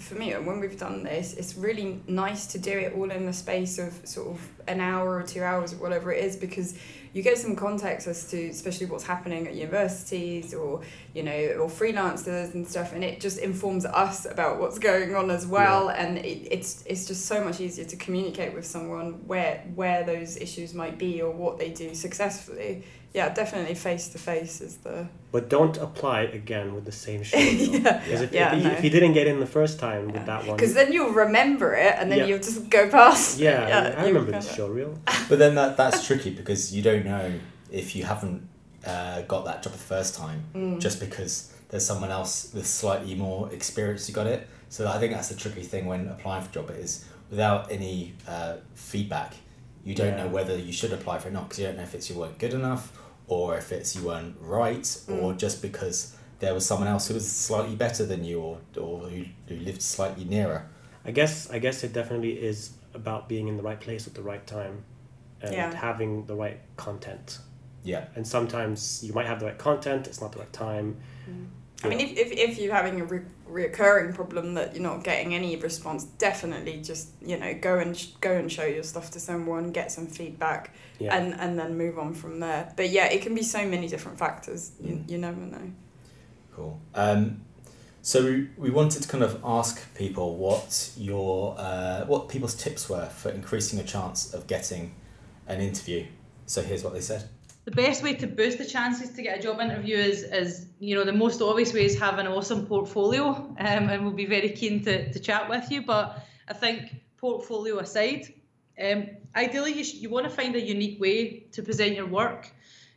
Speaker 5: for me, when we've done this, it's really nice to do it all in the space of sort of an hour or two hours or whatever it is because you get some context as to especially what's happening at universities or you know or freelancers and stuff and it just informs us about what's going on as well and it, it's it's just so much easier to communicate with someone where where those issues might be or what they do successfully yeah definitely face to face is the
Speaker 1: But don't apply again with the same show.
Speaker 5: yeah
Speaker 1: Because if,
Speaker 5: Yeah,
Speaker 1: if,
Speaker 5: no.
Speaker 1: if you didn't get in the first time with that one,
Speaker 5: because then you'll remember it and then
Speaker 1: Yeah.
Speaker 5: you'll just go past it.
Speaker 1: yeah, I
Speaker 5: you
Speaker 1: remember
Speaker 5: kind
Speaker 1: this
Speaker 5: of-
Speaker 1: show reel.
Speaker 2: But then that that's tricky because you don't know if you haven't uh, got that job the first time
Speaker 5: Mm.
Speaker 2: just because there's someone else with slightly more experience who got it. So I think that's the tricky thing when applying for a job is without any uh, feedback, you don't
Speaker 1: Yeah.
Speaker 2: know whether you should apply for it or not because you don't know if it's your weren't good enough or if it's you weren't right or mm. just because there was someone else who was slightly better than you or, or who, who lived slightly nearer.
Speaker 1: I guess I guess it definitely is about being in the right place at the right time and
Speaker 5: Yeah.
Speaker 1: having the right content.
Speaker 2: Yeah.
Speaker 1: And sometimes you might have the right content, it's not the right time. Mm.
Speaker 5: I mean, if, if, if you're having a re- reoccurring problem that you're not getting any response, definitely just you know go and sh- go and show your stuff to someone, get some feedback,
Speaker 1: Yeah.
Speaker 5: and and then move on from there. But yeah, it can be so many different factors. You,
Speaker 2: Mm.
Speaker 5: you never know.
Speaker 2: Cool. Um, so we, we wanted to kind of ask people what your uh, what people's tips were for increasing a chance of getting an interview. So here's what they said.
Speaker 3: The best way to boost the chances to get a job interview is, is you know, the most obvious way is have an awesome portfolio, um, and we'll be very keen to, to chat with you. But I think portfolio aside, um, ideally you, sh- you want to find a unique way to present your work,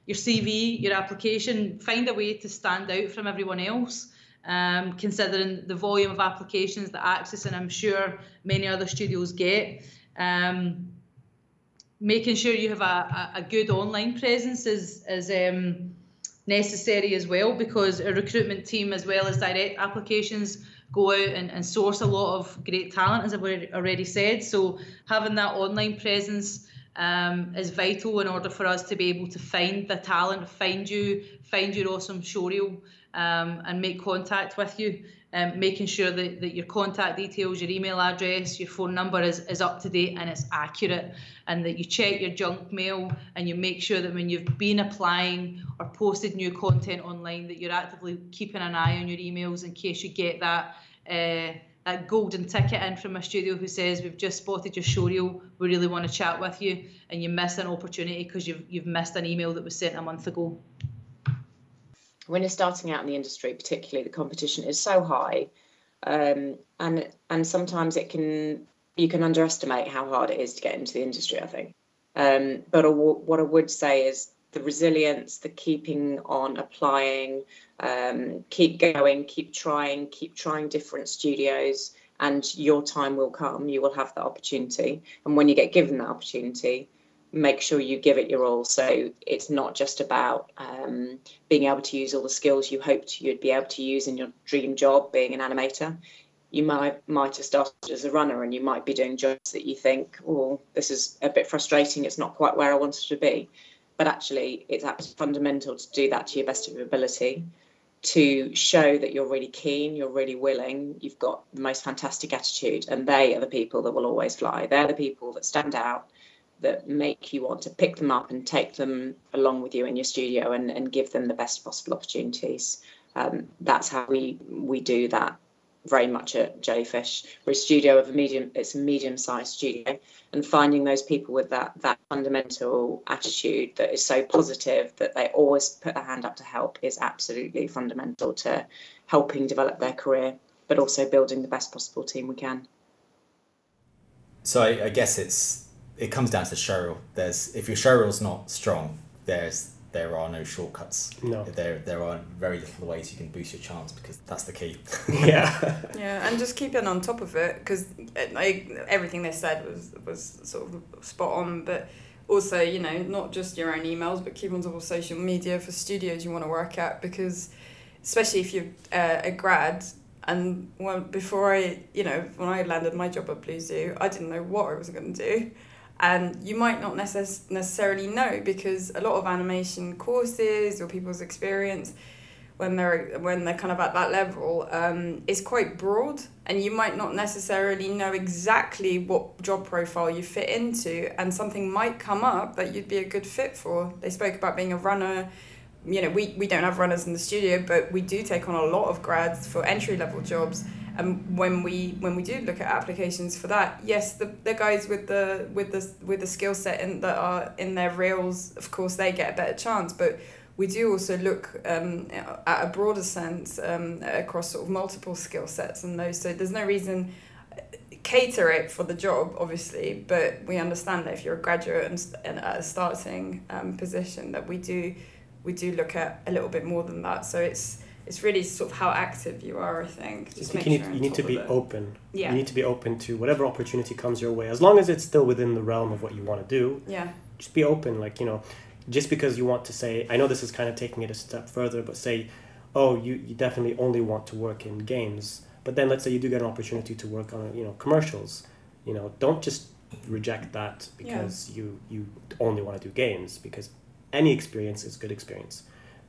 Speaker 3: your CV, your application. Find a way to stand out from everyone else. Um, considering the volume of applications that Axis and I'm sure many other studios get. Um, making sure you have a, a, good online presence is is um, necessary as well because a recruitment team as well as direct applications go out and, and source a lot of great talent as I've already already said. So having that online presence um, is vital in order for us to be able to find the talent find you find your awesome showreel um, and make contact with you um, making sure that, that your contact details, your email address, your phone number is, is up to date and it's accurate, and that you check your junk mail and you make sure that when you've been applying or posted new content online, that you're actively keeping an eye on your emails in case you get that. Uh, that golden ticket in from a studio who says we've just spotted your showreel, we really want to chat with you, and you miss an opportunity because you've you've missed an email that was sent a month ago.
Speaker 4: When you're starting out in the industry, particularly, the competition is so high, um, and and sometimes it can you can underestimate how hard it is to get into the industry. I think, um, but a, what I would say is the resilience, the keeping on applying, um, keep going, keep trying, keep trying different studios, and your time will come. You will have that opportunity, and when you get given that opportunity, make sure you give it your all. So it's not just about um, being able to use all the skills you hoped you'd be able to use in your dream job, being an animator. You might might have started as a runner, and you might be doing jobs that you think, "Oh, this is a bit frustrating. It's not quite where I wanted to be." But actually, it's fundamental to do that to your best of your ability, to show that you're really keen, you're really willing, you've got the most fantastic attitude, and they are the people that will always fly. They're the people that stand out that make you want to pick them up and take them along with you in your studio and, and give them the best possible opportunities. Um, that's how we we do that very much at Jellyfish. We're a studio of a medium, it's a medium-sized studio, and finding those people with that that fundamental attitude that is so positive that they always put their hand up to help is absolutely fundamental to helping develop their career, but also building the best possible team we can.
Speaker 2: So I, I guess it's it comes down to the showreel. There's if your show showreel's not strong, there's there are no shortcuts.
Speaker 1: No.
Speaker 2: There there are very little ways you can boost your chance because that's the key.
Speaker 1: yeah.
Speaker 5: Yeah, and just keeping on top of it because like everything they said was was sort of spot on, but also you know not just your own emails, but keep on top of social media for studios you want to work at because especially if you're uh, a grad and when before I you know when I landed my job at Blue Zoo, I didn't know what I was going to do. And you might not necess- necessarily know because a lot of animation courses or people's experience when they're when they're kind of at that level um, is quite broad and you might not necessarily know exactly what job profile you fit into and something might come up that you'd be a good fit for. They spoke about being a runner you know we, we don't have runners in the studio but we do take on a lot of grads for entry level jobs and when we when we do look at applications for that yes the, the guys with the with the with the skill set in, that are in their reels of course they get a better chance but we do also look um, at a broader sense um, across sort of multiple skill sets and those. So there's no reason uh, cater it for the job, obviously, but we understand that if you're a graduate and, and at a starting um, position, that we do we do look at a little bit more than that. So it's it's really sort of how active you are. I think.
Speaker 1: Just I think you need, you need to be open.
Speaker 5: Yeah.
Speaker 1: You need to be open to whatever opportunity comes your way, as long as it's still within the realm of what you want to do.
Speaker 5: Yeah.
Speaker 1: Just be open, like you know just because you want to say, I know this is kind of taking it a step further, but say, oh, you, you definitely only want to work in games. But then let's say you do get an opportunity to work on, you know, commercials. You know, don't just reject that because yeah. you, you only want to do games because any experience is good experience.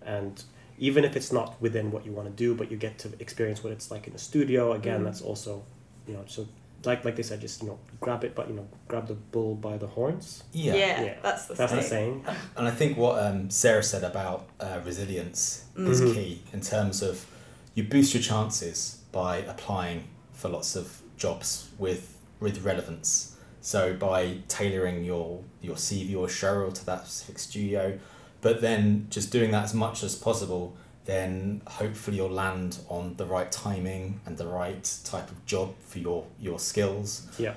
Speaker 1: And even if it's not within what you want to do, but you get to experience what it's like in the studio, again, mm. that's also, you know, so like like they said, just you know, grab it, but you know, grab the bull by the horns.
Speaker 5: Yeah, yeah, yeah. that's the
Speaker 1: that's saying. the saying.
Speaker 2: And I think what um, Sarah said about uh, resilience mm-hmm. is key in terms of you boost your chances by applying for lots of jobs with with relevance. So by tailoring your your CV or show to that specific studio, but then just doing that as much as possible then hopefully you'll land on the right timing and the right type of job for your your skills.
Speaker 1: Yeah.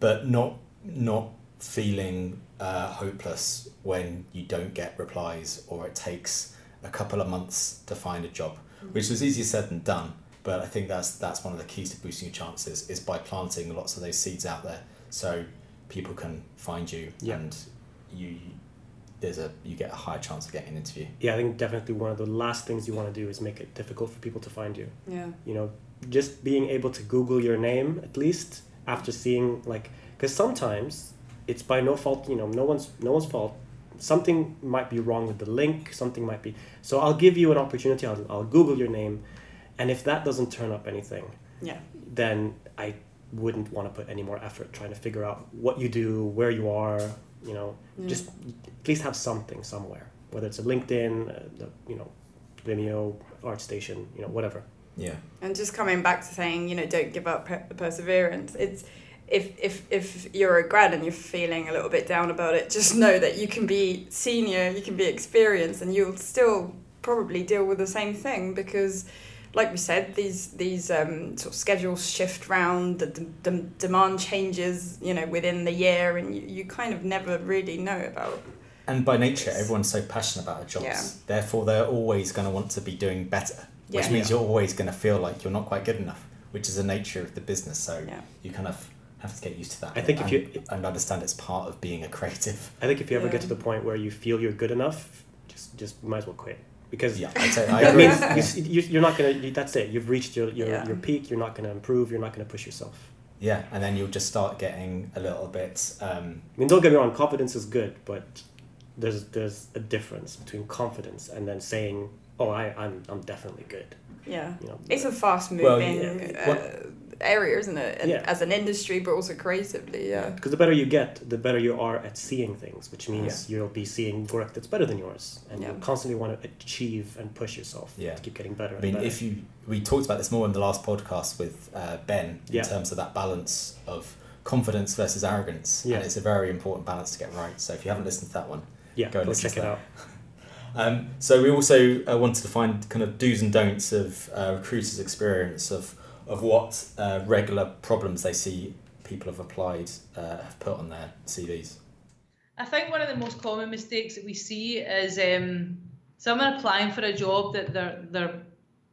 Speaker 2: But not not feeling uh, hopeless when you don't get replies or it takes a couple of months to find a job, which is easier said than done. But I think that's that's one of the keys to boosting your chances is by planting lots of those seeds out there, so people can find you
Speaker 1: yeah.
Speaker 2: and you there's a you get a higher chance of getting an interview.
Speaker 1: Yeah, I think definitely one of the last things you want to do is make it difficult for people to find you.
Speaker 5: Yeah.
Speaker 1: You know, just being able to Google your name at least after seeing like because sometimes it's by no fault. You know, no one's no one's fault. Something might be wrong with the link. Something might be. So I'll give you an opportunity. I'll, I'll Google your name, and if that doesn't turn up anything,
Speaker 5: yeah,
Speaker 1: then I wouldn't want to put any more effort trying to figure out what you do, where you are, you know? Mm. just at least have something somewhere whether it's a linkedin uh, the, you know vimeo artstation you know whatever.
Speaker 2: Yeah.
Speaker 5: And just coming back to saying you know don't give up per- perseverance it's if if if you're a grad and you're feeling a little bit down about it just know that you can be senior you can be experienced and you'll still probably deal with the same thing because like we said, these these um, sort of schedules shift round, the, the, demand changes, you know, within the year, and you, you kind of never really know about.
Speaker 2: And by nature, everyone's so passionate about their jobs.
Speaker 5: Yeah.
Speaker 2: Therefore, they're always going to want to be doing better, which
Speaker 5: yeah.
Speaker 2: means you're always going to feel like you're not quite good enough, which is the nature of the business. So
Speaker 5: yeah.
Speaker 2: you kind of have to get used to that.
Speaker 1: I think
Speaker 2: and,
Speaker 1: if you
Speaker 2: and understand it's part of being a creative.
Speaker 1: I think if you ever get to the point where you feel you're good enough, just just might as well quit because
Speaker 2: yeah, I'd say I that means
Speaker 1: you, you're not gonna. That's it. You've reached your your, yeah. your peak. You're not gonna improve. You're not gonna push yourself.
Speaker 2: Yeah, and then you'll just start getting a little bit. Um,
Speaker 1: I mean, don't get me wrong. Confidence is good, but there's there's a difference between confidence and then saying, "Oh, I I'm I'm definitely good."
Speaker 5: Yeah,
Speaker 1: you know,
Speaker 5: it's a fast moving. Well, yeah. uh, area, isn't it? And
Speaker 1: yeah.
Speaker 5: As an industry, but also creatively, yeah.
Speaker 1: Because the better you get, the better you are at seeing things, which means yeah. you'll be seeing work that's better than yours, and yeah. you constantly want to achieve and push yourself
Speaker 2: yeah.
Speaker 1: to keep getting better.
Speaker 2: I mean,
Speaker 1: better.
Speaker 2: if you we talked about this more in the last podcast with uh, Ben in terms of that balance of confidence versus arrogance,
Speaker 1: yeah.
Speaker 2: and it's a very important balance to get right. So if you haven't listened to that one,
Speaker 1: yeah,
Speaker 2: go,
Speaker 1: go check it out.
Speaker 2: Um, so we also uh, wanted to find kind of do's and don'ts of uh, recruiters' experience of of what uh, regular problems they see people have applied uh, have put on their CVs?
Speaker 3: I think one of the most common mistakes that we see is um, someone applying for a job that they're they're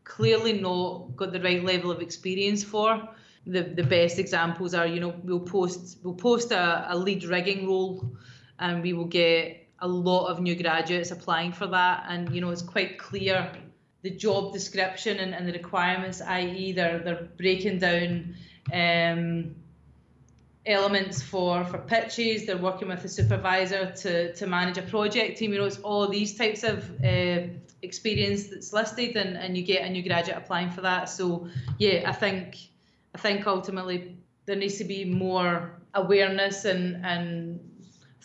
Speaker 3: clearly not got the right level of experience for. The the best examples are you know we'll post we'll post a, a lead rigging role, and we will get a lot of new graduates applying for that, and you know it's quite clear the job description and, and the requirements, i.e., they're they're breaking down um, elements for for pitches they're working with a supervisor to to manage a project team you know it's all these types of uh, experience that's listed and and you get a new graduate applying for that so yeah i think i think ultimately there needs to be more awareness and and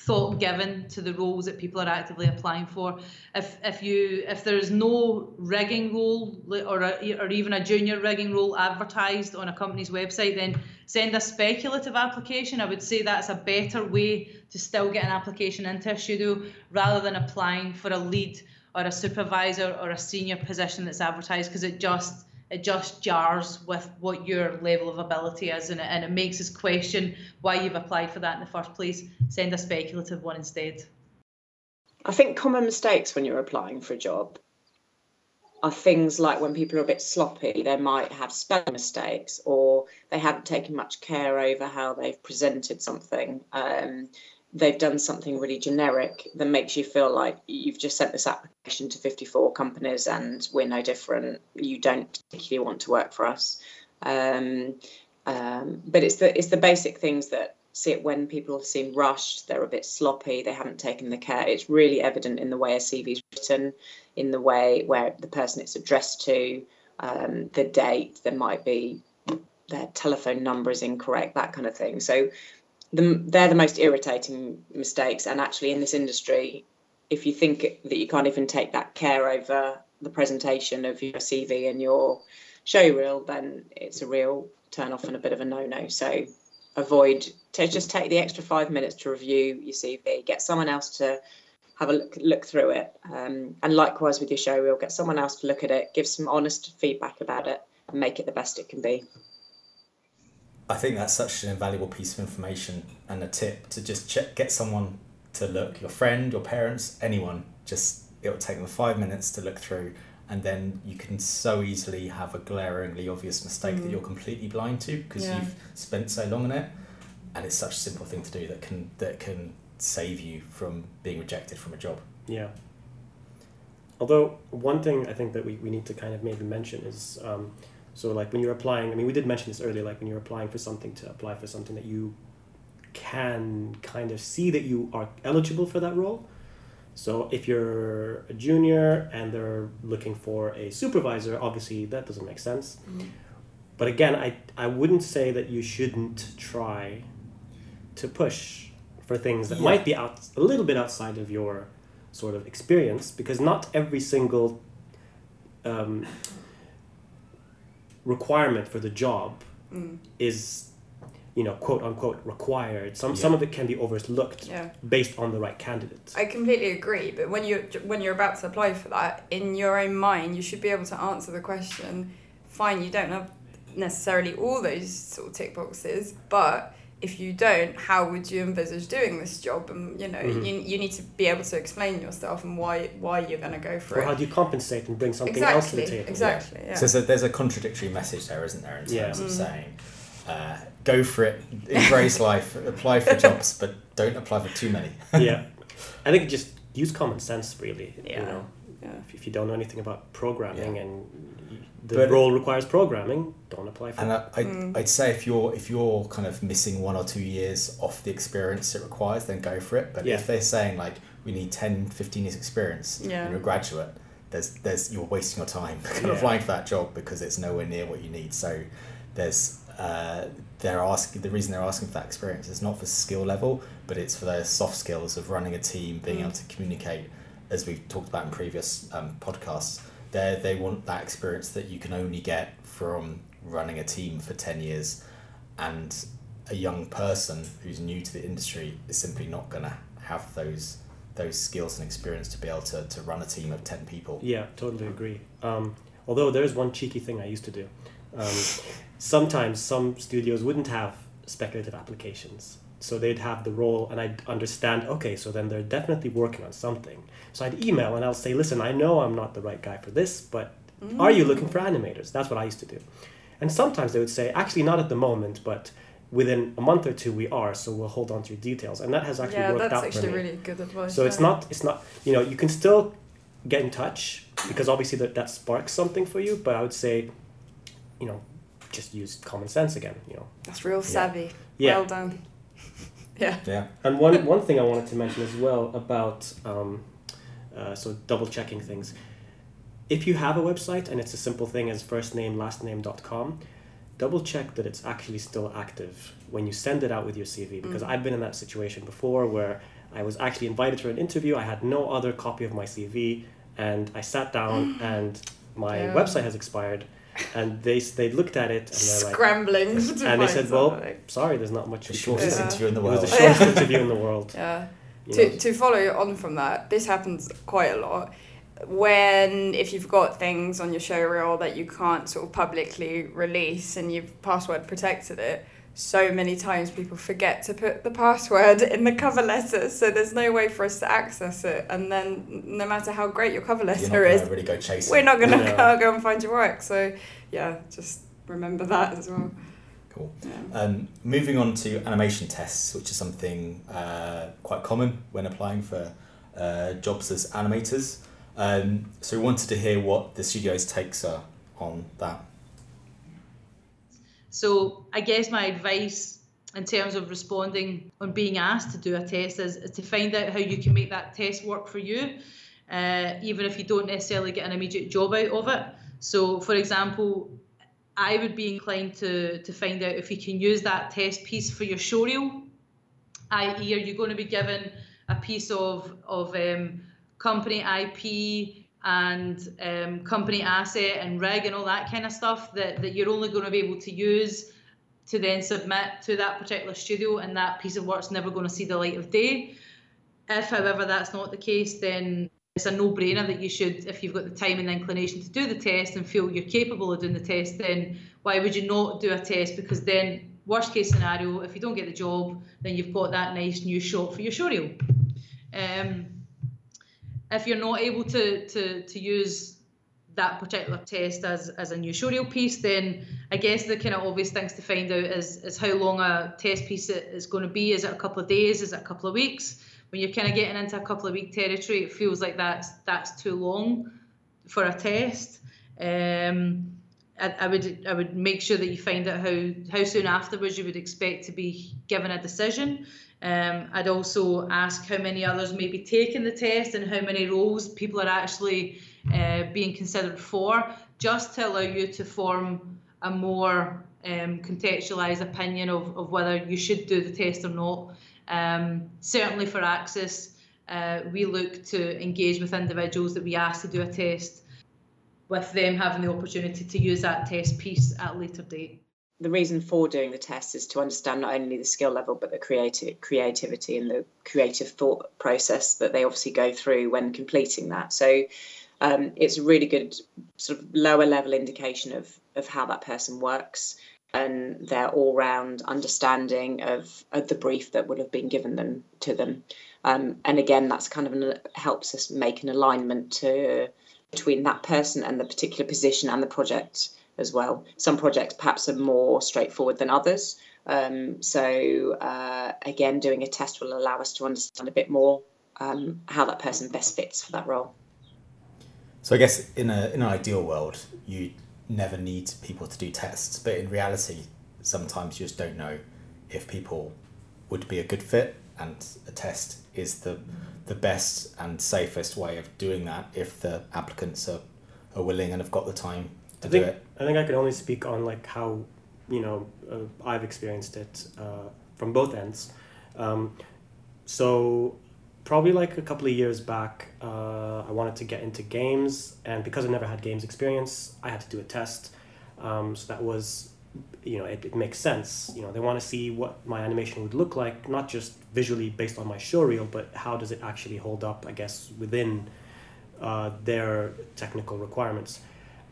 Speaker 3: thought given to the roles that people are actively applying for. If if you if there's no rigging role or a, or even a junior rigging role advertised on a company's website, then send a speculative application. I would say that's a better way to still get an application into a studio rather than applying for a lead or a supervisor or a senior position that's advertised because it just it just jars with what your level of ability is and it, and it makes us question why you've applied for that in the first place. Send a speculative one instead.
Speaker 4: I think common mistakes when you're applying for a job are things like when people are a bit sloppy, they might have spelling mistakes or they haven't taken much care over how they've presented something. Um, they've done something really generic that makes you feel like you've just sent this application to 54 companies and we're no different. You don't particularly want to work for us. Um, um, but it's the it's the basic things that see it when people seem rushed, they're a bit sloppy, they haven't taken the care. It's really evident in the way a CV is written, in the way where the person it's addressed to, um, the date, there might be their telephone number is incorrect, that kind of thing. So the, they're the most irritating mistakes. And actually, in this industry, if you think that you can't even take that care over the presentation of your CV and your show reel, then it's a real turn off and a bit of a no no. So avoid to just take the extra five minutes to review your CV, get someone else to have a look look through it, um, and likewise with your show reel, get someone else to look at it, give some honest feedback about it, and make it the best it can be.
Speaker 2: I think that's such an invaluable piece of information and a tip to just check, get someone to look, your friend, your parents, anyone. Just it'll take them five minutes to look through, and then you can so easily have a glaringly obvious mistake mm. that you're completely blind to because yeah. you've spent so long on it. And it's such a simple thing to do that can that can save you from being rejected from a job.
Speaker 1: Yeah. Although one thing I think that we, we need to kind of maybe mention is um, so like when you're applying, I mean, we did mention this earlier, like when you're applying for something to apply for something that you can kind of see that you are eligible for that role. So if you're a junior and they're looking for a supervisor, obviously that doesn't make sense. Mm-hmm. But again, I, I wouldn't say that you shouldn't try to push for things that yeah. might be out a little bit outside of your sort of experience because not every single um, requirement for the job mm. is you know quote unquote required some yeah. some of it can be overlooked yeah. based on the right candidate
Speaker 5: i completely agree but when you when you're about to apply for that in your own mind you should be able to answer the question fine you don't have necessarily all those sort of tick boxes but if you don't, how would you envisage doing this job? And you know, mm-hmm. you, you need to be able to explain yourself and why why you're going to go for
Speaker 1: or
Speaker 5: it.
Speaker 1: how do you compensate and bring something
Speaker 5: exactly,
Speaker 1: else to the table?
Speaker 5: Exactly. Yeah.
Speaker 2: So, so, there's a contradictory message there, isn't there, in terms yeah. of mm. saying, uh, go for it, embrace life, apply for jobs, but don't apply for too many.
Speaker 1: yeah, I think just use common sense, really. Yeah. You know, yeah. if, if you don't know anything about programming yeah. and the but, role requires programming, don't apply for
Speaker 2: and
Speaker 1: it.
Speaker 2: And mm. I'd say if you're if you're kind of missing one or two years off the experience it requires, then go for it. But yeah. if they're saying like we need 10, 15 years experience yeah. and you're a graduate, there's there's you're wasting your time kind yeah. of applying for that job because it's nowhere near what you need. So there's uh, they're asking the reason they're asking for that experience is not for skill level, but it's for their soft skills of running a team, being mm. able to communicate, as we've talked about in previous um, podcasts they they want that experience that you can only get from running a team for 10 years and a young person who's new to the industry is simply not going to have those those skills and experience to be able to, to run a team of 10 people
Speaker 1: yeah totally agree um, although there's one cheeky thing i used to do um, sometimes some studios wouldn't have speculative applications so they'd have the role and i'd understand okay so then they're definitely working on something so I'd email and I'll say, listen, I know I'm not the right guy for this, but mm. are you looking for animators? That's what I used to do. And sometimes they would say, actually, not at the moment, but within a month or two we are, so we'll hold on to your details. And that has actually
Speaker 5: yeah,
Speaker 1: worked
Speaker 5: out
Speaker 1: for me.
Speaker 5: that's actually really good advice.
Speaker 1: So it's not, it's not, you know, you can still get in touch because obviously that, that sparks something for you, but I would say, you know, just use common sense again, you know.
Speaker 5: That's real savvy. Yeah. Well done. Yeah.
Speaker 2: Yeah.
Speaker 1: And one, one thing I wanted to mention as well about um, uh, so double checking things. If you have a website and it's a simple thing as first name last name.com, double check that it's actually still active when you send it out with your CV mm. because I've been in that situation before where I was actually invited for an interview. I had no other copy of my CV and I sat down and my
Speaker 5: Yeah.
Speaker 1: website has expired and they they looked at it and they're like
Speaker 5: Scrambling. to
Speaker 1: and they said, "Well,
Speaker 5: something.
Speaker 1: sorry, there's not much
Speaker 2: The shortest.
Speaker 5: Yeah.
Speaker 2: interview in the world.
Speaker 1: It was
Speaker 2: world.
Speaker 1: the shortest interview in the world.
Speaker 5: Yeah.
Speaker 1: you
Speaker 5: to,
Speaker 1: know.
Speaker 5: to follow on from that, this happens quite a lot. When if you've got things on your show reel that you can't sort of publicly release and you've password protected it, so many times people forget to put the password in the cover letter, so there's no way for us to access it. And then no matter how great your cover
Speaker 2: You're not
Speaker 5: letter is,
Speaker 2: really go chasing.
Speaker 5: we're not gonna
Speaker 1: Yeah.
Speaker 5: go, go and find your work. So yeah, just remember that as well.
Speaker 2: Cool.
Speaker 5: Yeah.
Speaker 2: Um, moving on to animation tests, which is something uh, quite common when applying for uh, jobs as animators. Um, so we wanted to hear what the studio's takes are on that.
Speaker 3: So I guess my advice in terms of responding on being asked to do a test is, is to find out how you can make that test work for you, uh, even if you don't necessarily get an immediate job out of it. So, for example, I would be inclined to, to find out if you can use that test piece for your showreel, i.e., are you going to be given a piece of, of um, company IP and um, company asset and rig and all that kind of stuff that, that you're only going to be able to use to then submit to that particular studio and that piece of work's never going to see the light of day. If, however, that's not the case, then it's a no-brainer that you should, if you've got the time and the inclination to do the test and feel you're capable of doing the test, then why would you not do a test? Because then, worst case scenario, if you don't get the job, then you've got that nice new shot for your showreel. Um, if you're not able to, to, to use that particular test as, as a new showreel piece, then I guess the kind of obvious things to find out is, is how long a test piece is going to be. Is it a couple of days? Is it a couple of weeks? When you're kind of getting into a couple of week territory, it feels like that's that's too long for a test. Um, I, I would I would make sure that you find out how how soon afterwards you would expect to be given a decision. Um, I'd also ask how many others may be taking the test and how many roles people are actually uh, being considered for, just to allow you to form a more um, contextualised opinion of, of whether you should do the test or not. Um, certainly for Axis, uh, we look to engage with individuals that we ask to do a test, with them having the opportunity to use that test piece at a later date
Speaker 4: the reason for doing the test is to understand not only the skill level but the creative creativity and the creative thought process that they obviously go through when completing that. So um, it's a really good sort of lower level indication of of how that person works and their all round understanding of, of the brief that would have been given them to them. Um, and again, that's kind of an, helps us make an alignment to between that person and the particular position and the project as well. Some projects perhaps are more straightforward than others. Um, so uh, again, doing a test will allow us to understand a bit more um, how that person best fits for that role.
Speaker 2: So I guess in a in an ideal world, you never need people to do tests, but in reality, sometimes you just don't know if people would be a good fit, and a test is the the best and safest way of doing that if the applicants are, are willing and have got the time to
Speaker 1: I
Speaker 2: do
Speaker 1: think
Speaker 2: it.
Speaker 1: I think I can only speak on like how you know uh, I've experienced it uh, from both ends. Um, so probably like a couple of years back, uh, I wanted to get into games, and because I never had games experience, I had to do a test. Um, so that was, you know, it, it makes sense. You know, they want to see what my animation would look like, not just visually based on my showreel, but how does it actually hold up, I guess, within uh, their technical requirements.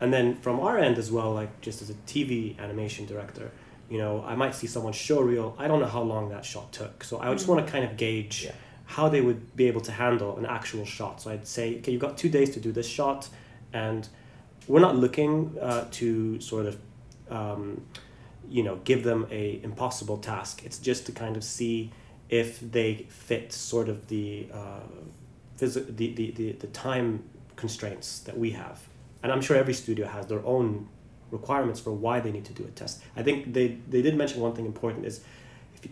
Speaker 1: And then from our end as well, like just as a TV animation director, you know, I might see someone's showreel. I don't know how long that shot took, so I just want to kind of gauge
Speaker 2: Yeah.
Speaker 1: how they would be able to handle an actual shot. So I'd say, okay, you've got two days to do this shot, and we're not looking uh, to sort of, um, you know, give them a impossible task. It's just to kind of see if they fit sort of the uh, phys- the, the, the, the time constraints that we have. And I'm sure every studio has their own requirements for why they need to do a test. I think they, they did mention one thing important is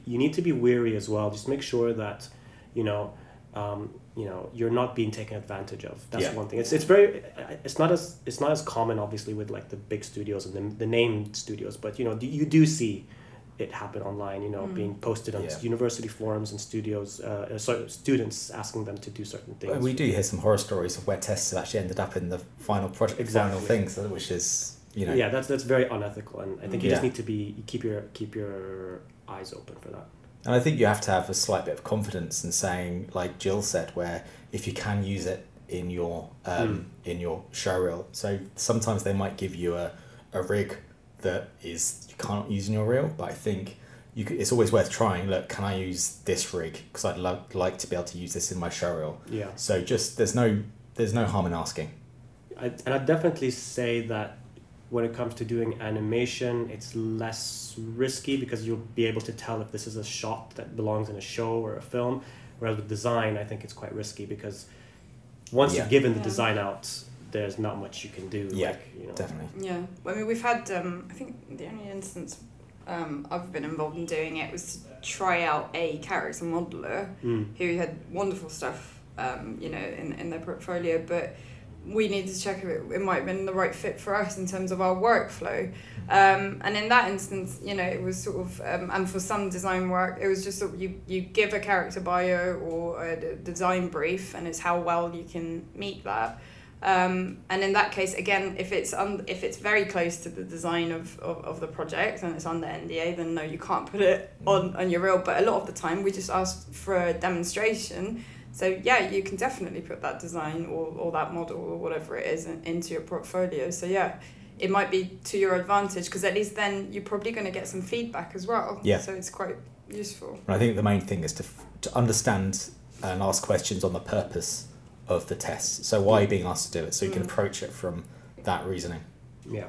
Speaker 1: you need to be wary as well. Just make sure that you know. Um, you know you're not being taken advantage of that's
Speaker 2: Yeah.
Speaker 1: one thing it's it's very it's not as it's not as common obviously with like the big studios and the, the named studios but you know you do see it happen online you know being posted on
Speaker 2: Yeah.
Speaker 1: university forums and studios uh, uh, sorry, students asking them to do certain things
Speaker 2: We do hear some horror stories of where tests have actually ended up in the final project,
Speaker 1: Exactly.
Speaker 2: final thing, so, which is you know
Speaker 1: yeah that's that's very unethical and i think you just need to be you keep your keep your eyes open for that
Speaker 2: And I think you have to have a slight bit of confidence in saying, like Jill said, where if you can use it in your um, in your show reel. So sometimes they might give you a, a rig that is you can't use in your reel, but I think you could, it's always worth trying. Look, can I use this rig? Because I'd lo- like to be able to use this in my show reel.
Speaker 1: yeah
Speaker 2: So just there's no there's no harm in asking.
Speaker 1: I, and I'd definitely say that when it comes to doing animation, it's less risky because you'll be able to tell if this is a shot that belongs in a show or a film. Whereas with design, I think it's quite risky because once
Speaker 2: Yeah.
Speaker 1: you've given the
Speaker 5: Yeah.
Speaker 1: design out, there's not much you can do.
Speaker 2: Yeah,
Speaker 1: like, you know.
Speaker 2: Definitely.
Speaker 5: Yeah, well, I mean, we've had. Um, I think the only instance um, I've been involved in doing it was to try out a character modeler
Speaker 1: Mm.
Speaker 5: who had wonderful stuff, um, you know, in in their portfolio, but we needed to check if it, it might have been the right fit for us in terms of our workflow. Um, and in that instance, you know, it was sort of, um, and for some design work, it was just sort of you, you give a character bio or a d- design brief, and it's how well you can meet that. Um, and in that case, again, if it's un- if it's very close to the design of, of, of the project and it's under NDA, then no, you can't put it on, on your reel. But a lot of the time, we just ask for a demonstration. So yeah, you can definitely put that design or, or that model or whatever it is in, into your portfolio. So yeah, it might be to your advantage because at least then you're probably going to get some feedback as well.
Speaker 2: Yeah.
Speaker 5: So it's quite useful.
Speaker 2: And I think the main thing is to, f- to understand and ask questions on the purpose of the test. So why are you being asked to do it? So you can
Speaker 5: Mm.
Speaker 2: approach it from that reasoning.
Speaker 1: Yeah.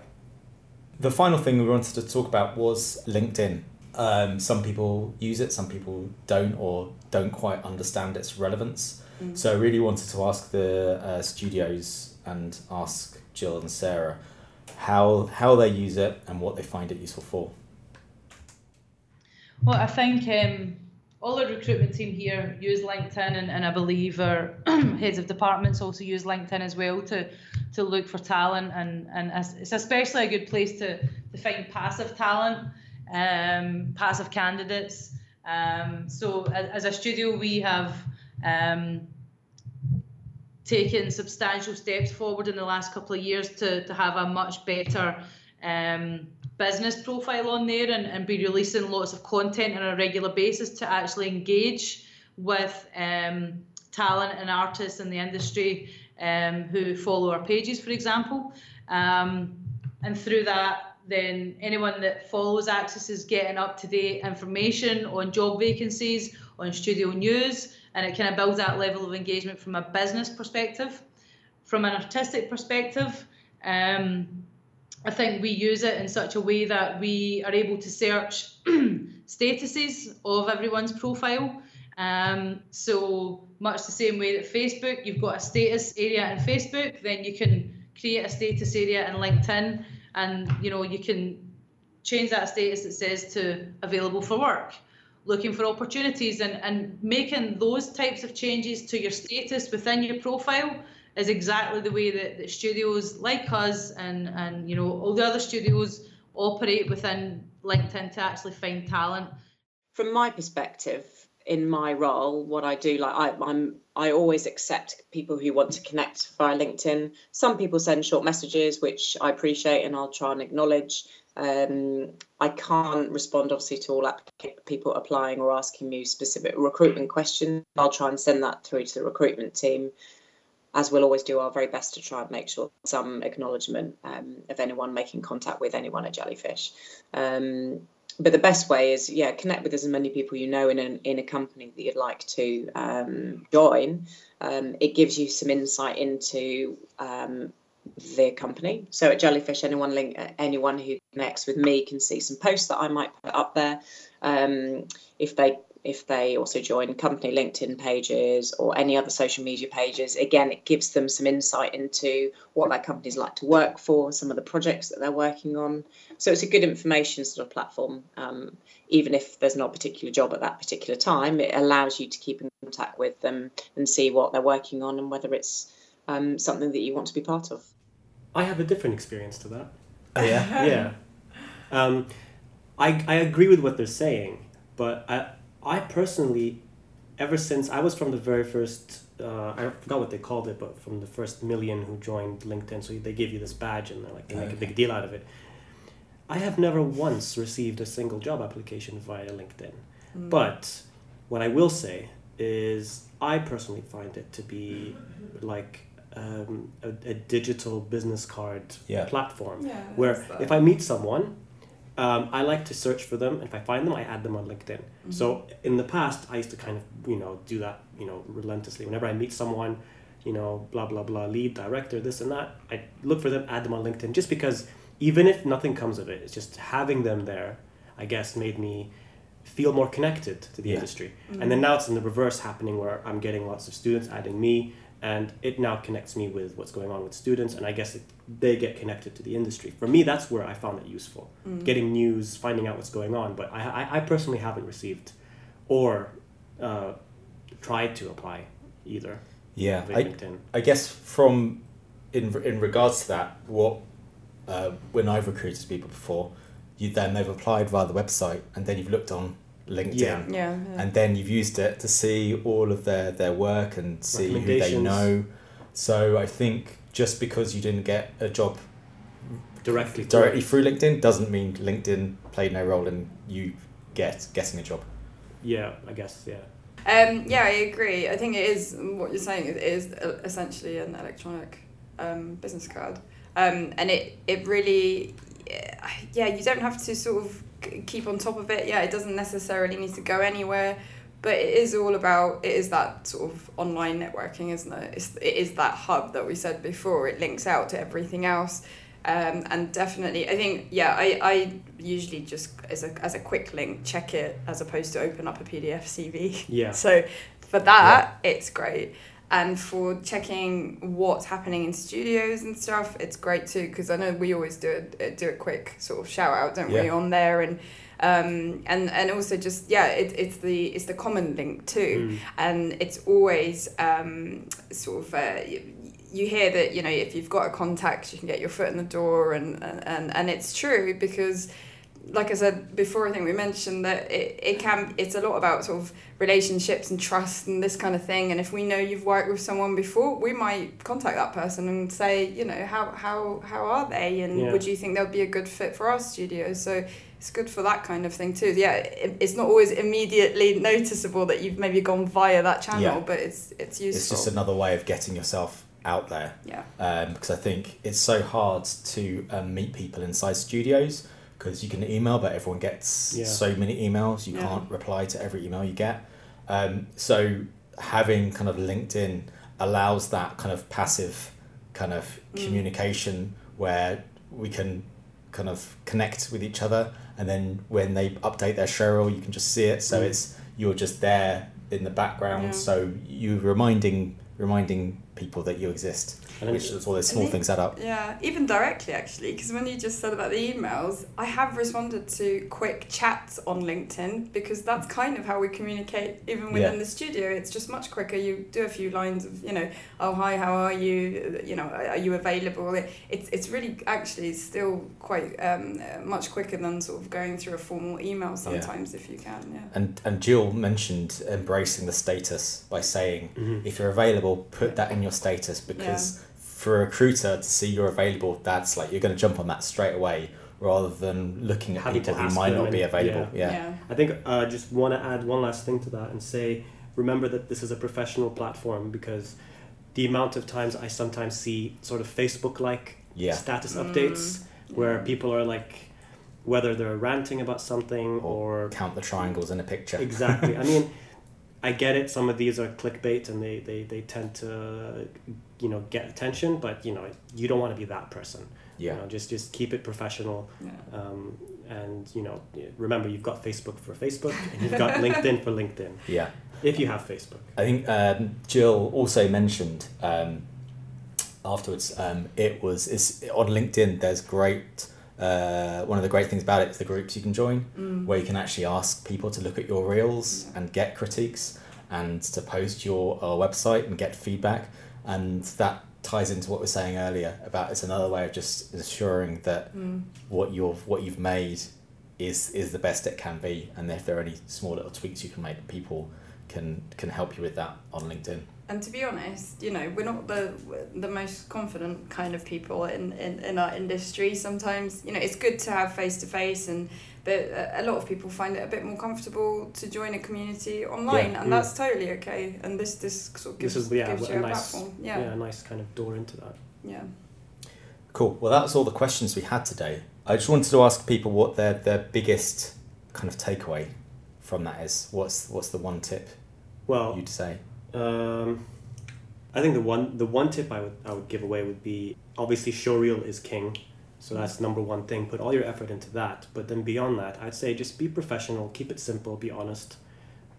Speaker 2: The final thing we wanted to talk about was LinkedIn. Um, some people use it, some people don't, or don't quite understand its relevance.
Speaker 5: Mm.
Speaker 2: So I really wanted to ask the uh, studios and ask Jill and Sarah how how they use it and what they find it useful for.
Speaker 3: Well, I think um, all the recruitment team here use LinkedIn, and, and I believe our heads of departments also use LinkedIn as well to to look for talent, and and it's especially a good place to to find passive talent, um, passive candidates. Um, so as, as a studio, we have. Um, taken substantial steps forward in the last couple of years to, to have a much better um, business profile on there and, and be releasing lots of content on a regular basis to actually engage with um, talent and artists in the industry um, who follow our pages, for example. Um, and through that, then anyone that follows Axis is getting up to date information on job vacancies, on studio news, and it kind of builds that level of engagement from a business perspective. From an artistic perspective, um, I think we use it in such a way that we are able to search statuses of everyone's profile. Um, so much the same way that Facebook, you've got a status area in Facebook, then you can create a status area in LinkedIn, and you know you can change that status that says to available for work, looking for opportunities, and and making those types of changes to your status within your profile is exactly the way that, that studios like us and and you know all the other studios operate within LinkedIn to actually find talent.
Speaker 4: From my perspective, in my role, what I do, like I, I'm, I always accept people who want to connect via LinkedIn. Some people send short messages, which I appreciate, and I'll try and acknowledge. Um, I can't respond, obviously, to all people applying or asking me specific recruitment questions. I'll try and send that through to the recruitment team, as we'll always do our very best to try and make sure some acknowledgement um, of anyone making contact with anyone at Jellyfish. Um, but the best way is yeah connect with as many people you know in an, in a company that you'd like to um, join. Um, it gives you some insight into um, the company. So at jellyfish anyone link anyone who connects with me can see some posts that i might put up there. Um, if they if they also join company LinkedIn pages or any other social media pages, again, it gives them some insight into what that company's like to work for, some of the projects that they're working on. So it's a good information sort of platform. Um, even if there's not a particular job at that particular time, it allows you to keep in contact with them and see what they're working on and whether it's um, something that you want to be part of.
Speaker 1: I have a different experience to that.
Speaker 2: Oh, yeah.
Speaker 1: yeah. Um, I, I agree with what they're saying, but I, I personally, ever since I was from the very first, uh, I forgot what they called it, but from the first million who joined LinkedIn, so they give you this badge and they're like they make a big deal out of it. I have never once received a single job application via LinkedIn.
Speaker 5: Mm.
Speaker 1: But what I will say is, I personally find it to be like um, a, a digital business card
Speaker 2: Yeah.
Speaker 1: platform
Speaker 5: Yeah,
Speaker 1: where if I meet someone, um, I like to search for them. If I find them, I add them on LinkedIn. So in the past, I used to kind of you know do that you know relentlessly. Whenever I meet someone, you know blah blah blah lead director this and that, I look for them, add them on LinkedIn, just because even if nothing comes of it, it's just having them there. I guess made me feel more connected to the
Speaker 2: Yeah.
Speaker 1: industry. And then now it's in the reverse happening where I'm getting lots of students adding me, and it now connects me with what's going on with students, and I guess it, they get connected to the industry. For me, that's where I found it useful, getting news, finding out what's going on. But I, I, I personally haven't received or uh, tried to apply either.
Speaker 2: Yeah,
Speaker 1: via
Speaker 2: I,
Speaker 1: LinkedIn.
Speaker 2: I guess from in in regards to that, what uh, when I've recruited people before, you then they've applied via the website, and then you've looked on LinkedIn,
Speaker 1: Yeah.
Speaker 5: Yeah, yeah.
Speaker 2: and then you've used it to see all of their their work and see who they know. So I think just because you didn't get a job
Speaker 1: Directly. through
Speaker 2: directly through LinkedIn doesn't mean LinkedIn played no role in you get getting a job.
Speaker 1: Yeah, I guess. Yeah.
Speaker 5: Um, yeah, I agree. I think it is what you're saying. It is essentially an electronic um, business card, um, and it it really, yeah, you don't have to sort of k- keep on top of it. Yeah, it doesn't necessarily need to go anywhere, but it is all about it is that sort of online networking, isn't it? It's, it is that hub that we said before. It links out to everything else. Um, and definitely, I think, yeah, I, I usually just, as a, as a quick link, check it as opposed to open up a PDF CV.
Speaker 1: Yeah.
Speaker 5: So for that, it's great. And for checking what's happening in studios and stuff, it's great too because I know we always do a do a quick sort of shout out, don't we, on there and um and and also just yeah it, it's the it's the common link too
Speaker 1: Mm.
Speaker 5: and it's always um sort of uh, you, you hear that you know if you've got a contact you can get your foot in the door and and and it's true because like I said before, I think we mentioned that it, it can it's a lot about sort of relationships and trust and this kind of thing. And if we know you've worked with someone before, we might contact that person and say, you know, how how how are they, and
Speaker 1: Yeah.
Speaker 5: would you think they'll be a good fit for our studio? So it's good for that kind of thing too. Yeah, it, it's not always immediately noticeable that you've maybe gone via that channel,
Speaker 2: Yeah.
Speaker 5: but it's it's useful.
Speaker 2: It's just another way of getting yourself out there.
Speaker 5: yeah.
Speaker 2: um, because I think it's so hard to um, meet people inside studios because you can email, but everyone gets
Speaker 1: Yeah.
Speaker 2: so many emails, you
Speaker 5: Yeah.
Speaker 2: can't reply to every email you get. Um, so having kind of LinkedIn allows that kind of passive kind of
Speaker 5: Mm.
Speaker 2: communication where we can kind of connect with each other and then when they update their showreel you can just see it so
Speaker 1: Mm.
Speaker 2: it's you're just there in the background
Speaker 5: Yeah.
Speaker 2: so you reminding reminding people that you exist
Speaker 1: And then
Speaker 2: which
Speaker 1: it's-
Speaker 2: all those small
Speaker 5: And it-
Speaker 2: things add up
Speaker 5: Yeah, even directly actually, because when you just said about the emails, I have responded to quick chats on LinkedIn because that's kind of how we communicate even within
Speaker 2: Yeah.
Speaker 5: the studio. It's just much quicker. You do a few lines of, you know, oh hi, how are you? You know, are you available? It, it's it's really actually still quite um, uh, much quicker than sort of going through a formal email sometimes if you can. Yeah.
Speaker 2: and and Jill mentioned embracing the status by saying
Speaker 1: Mhm.
Speaker 2: if you're available put that in your status because for a recruiter to see you're available that's like you're going to jump on that straight away rather than looking at
Speaker 1: Having
Speaker 2: people who might not be available. Yeah,
Speaker 5: yeah.
Speaker 1: I think I uh, just want to add one last thing to that and say remember that this is a professional platform because the amount of times I sometimes see sort of Facebook like
Speaker 2: Yeah.
Speaker 1: status
Speaker 5: Mm,
Speaker 1: updates where people are like whether they're ranting about something or
Speaker 2: count the triangles in a picture.
Speaker 1: Exactly. I mean i get it some of these are clickbait and they, they, they tend to you know get attention but you know you don't want to be that person
Speaker 2: yeah
Speaker 1: you know just just keep it professional
Speaker 5: Yeah.
Speaker 1: um, and you know, remember you've got Facebook for Facebook, and you've got LinkedIn for LinkedIn.
Speaker 2: Yeah.
Speaker 1: If you have Facebook.
Speaker 2: I think um, Jill also mentioned um, afterwards. Um, it was it's on LinkedIn. There's great. Uh, one of the great things about it is the groups you can join,
Speaker 5: Mm.
Speaker 2: where you can actually ask people to look at your reels and get critiques, and to post your uh, website and get feedback, and that ties into what we were saying earlier about it's another way of just ensuring that
Speaker 5: Mm.
Speaker 2: what you've what you've made is is the best it can be, and if there are any small little tweaks you can make, people can can help you with that on LinkedIn.
Speaker 5: And to be honest, you know, we're not the the most confident kind of people in, in, in our industry. Sometimes, you know, it's good to have face to face, and but a a lot of people find it a bit more comfortable to join a community online,
Speaker 2: Yeah.
Speaker 5: and
Speaker 1: Mm.
Speaker 5: that's totally okay. And this this sort of gives,
Speaker 1: this is yeah,
Speaker 5: gives
Speaker 1: a
Speaker 5: you a
Speaker 1: nice
Speaker 5: platform.
Speaker 1: yeah.
Speaker 5: Yeah,
Speaker 1: a nice kind of door into that.
Speaker 5: yeah.
Speaker 2: Cool. Well, that's all the questions we had today. I just wanted to ask people what their their biggest kind of takeaway from that is. What's what's the one tip
Speaker 1: Well,
Speaker 2: you'd say?
Speaker 1: Um, I think the one the one tip I would I would give away would be obviously showreel is king, so that's number one thing. Put all your effort into that. But then beyond that, I'd say just be professional, keep it simple, be honest,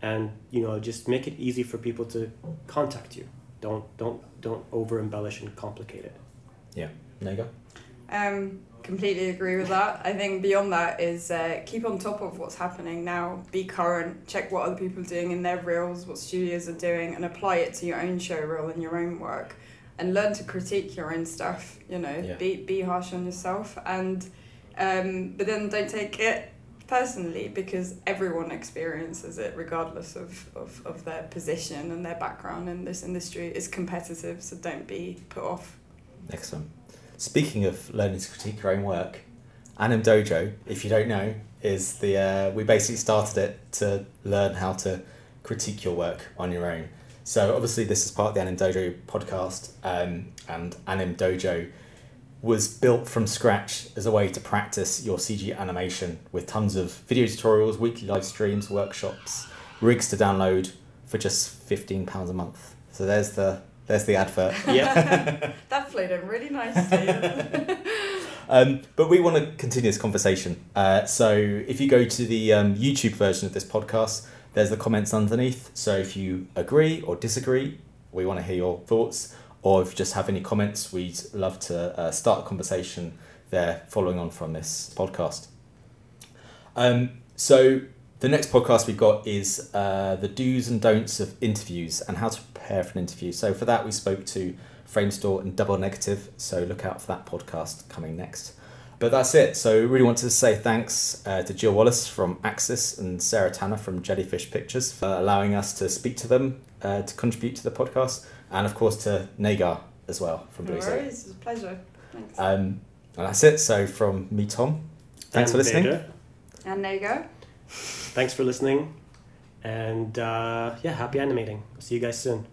Speaker 1: and you know just make it easy for people to contact you. Don't don't don't over embellish and complicate it.
Speaker 2: Yeah, there you go.
Speaker 5: Um, completely agree with that. I think beyond that is uh, keep on top of what's happening now. Be current. Check what other people are doing in their reels, what studios are doing, and apply it to your own show reel and your own work. And learn to critique your own stuff. You know,
Speaker 2: Yeah.
Speaker 5: be be harsh on yourself, and um, but then don't take it personally because everyone experiences it regardless of, of, of their position and their background in this industry It's competitive so don't be put off
Speaker 2: Excellent. Speaking of learning to critique your own work, AnimDojo, if you don't know, is the uh, we basically started it to learn how to critique your work on your own. So obviously this is part of the AnimDojo podcast, um, and AnimDojo was built from scratch as a way to practice your CG animation with tons of video tutorials, weekly live streams, workshops, rigs to download for just fifteen pounds a month. So there's the there's the advert.
Speaker 1: Yeah.
Speaker 5: that flowed in really nicely
Speaker 2: Um, but we want to continue this conversation. Uh, so if you go to the um, YouTube version of this podcast, there's the comments underneath. So if you agree or disagree, we want to hear your thoughts. Or if you just have any comments, we'd love to uh, start a conversation there following on from this podcast. Um, so the next podcast we've got is uh, the do's and don'ts of interviews and how to prepare for an interview. So for that, we spoke to Framestore and Double Negative. So look out for that podcast coming next. But that's it. So really want to say thanks uh, to Jill Wallace from Axis and Sarah Tanner from Jellyfish Pictures for allowing us to speak to them uh, to contribute to the podcast, and of course to Negar as well from
Speaker 5: no
Speaker 2: Blue Zoo.
Speaker 5: worries it's a pleasure thanks
Speaker 2: Um, and that's it. So from me, Tom. Thanks for listening.
Speaker 1: Veda,
Speaker 5: and there you go
Speaker 1: Thanks for listening, and uh, yeah, happy animating. See you guys soon.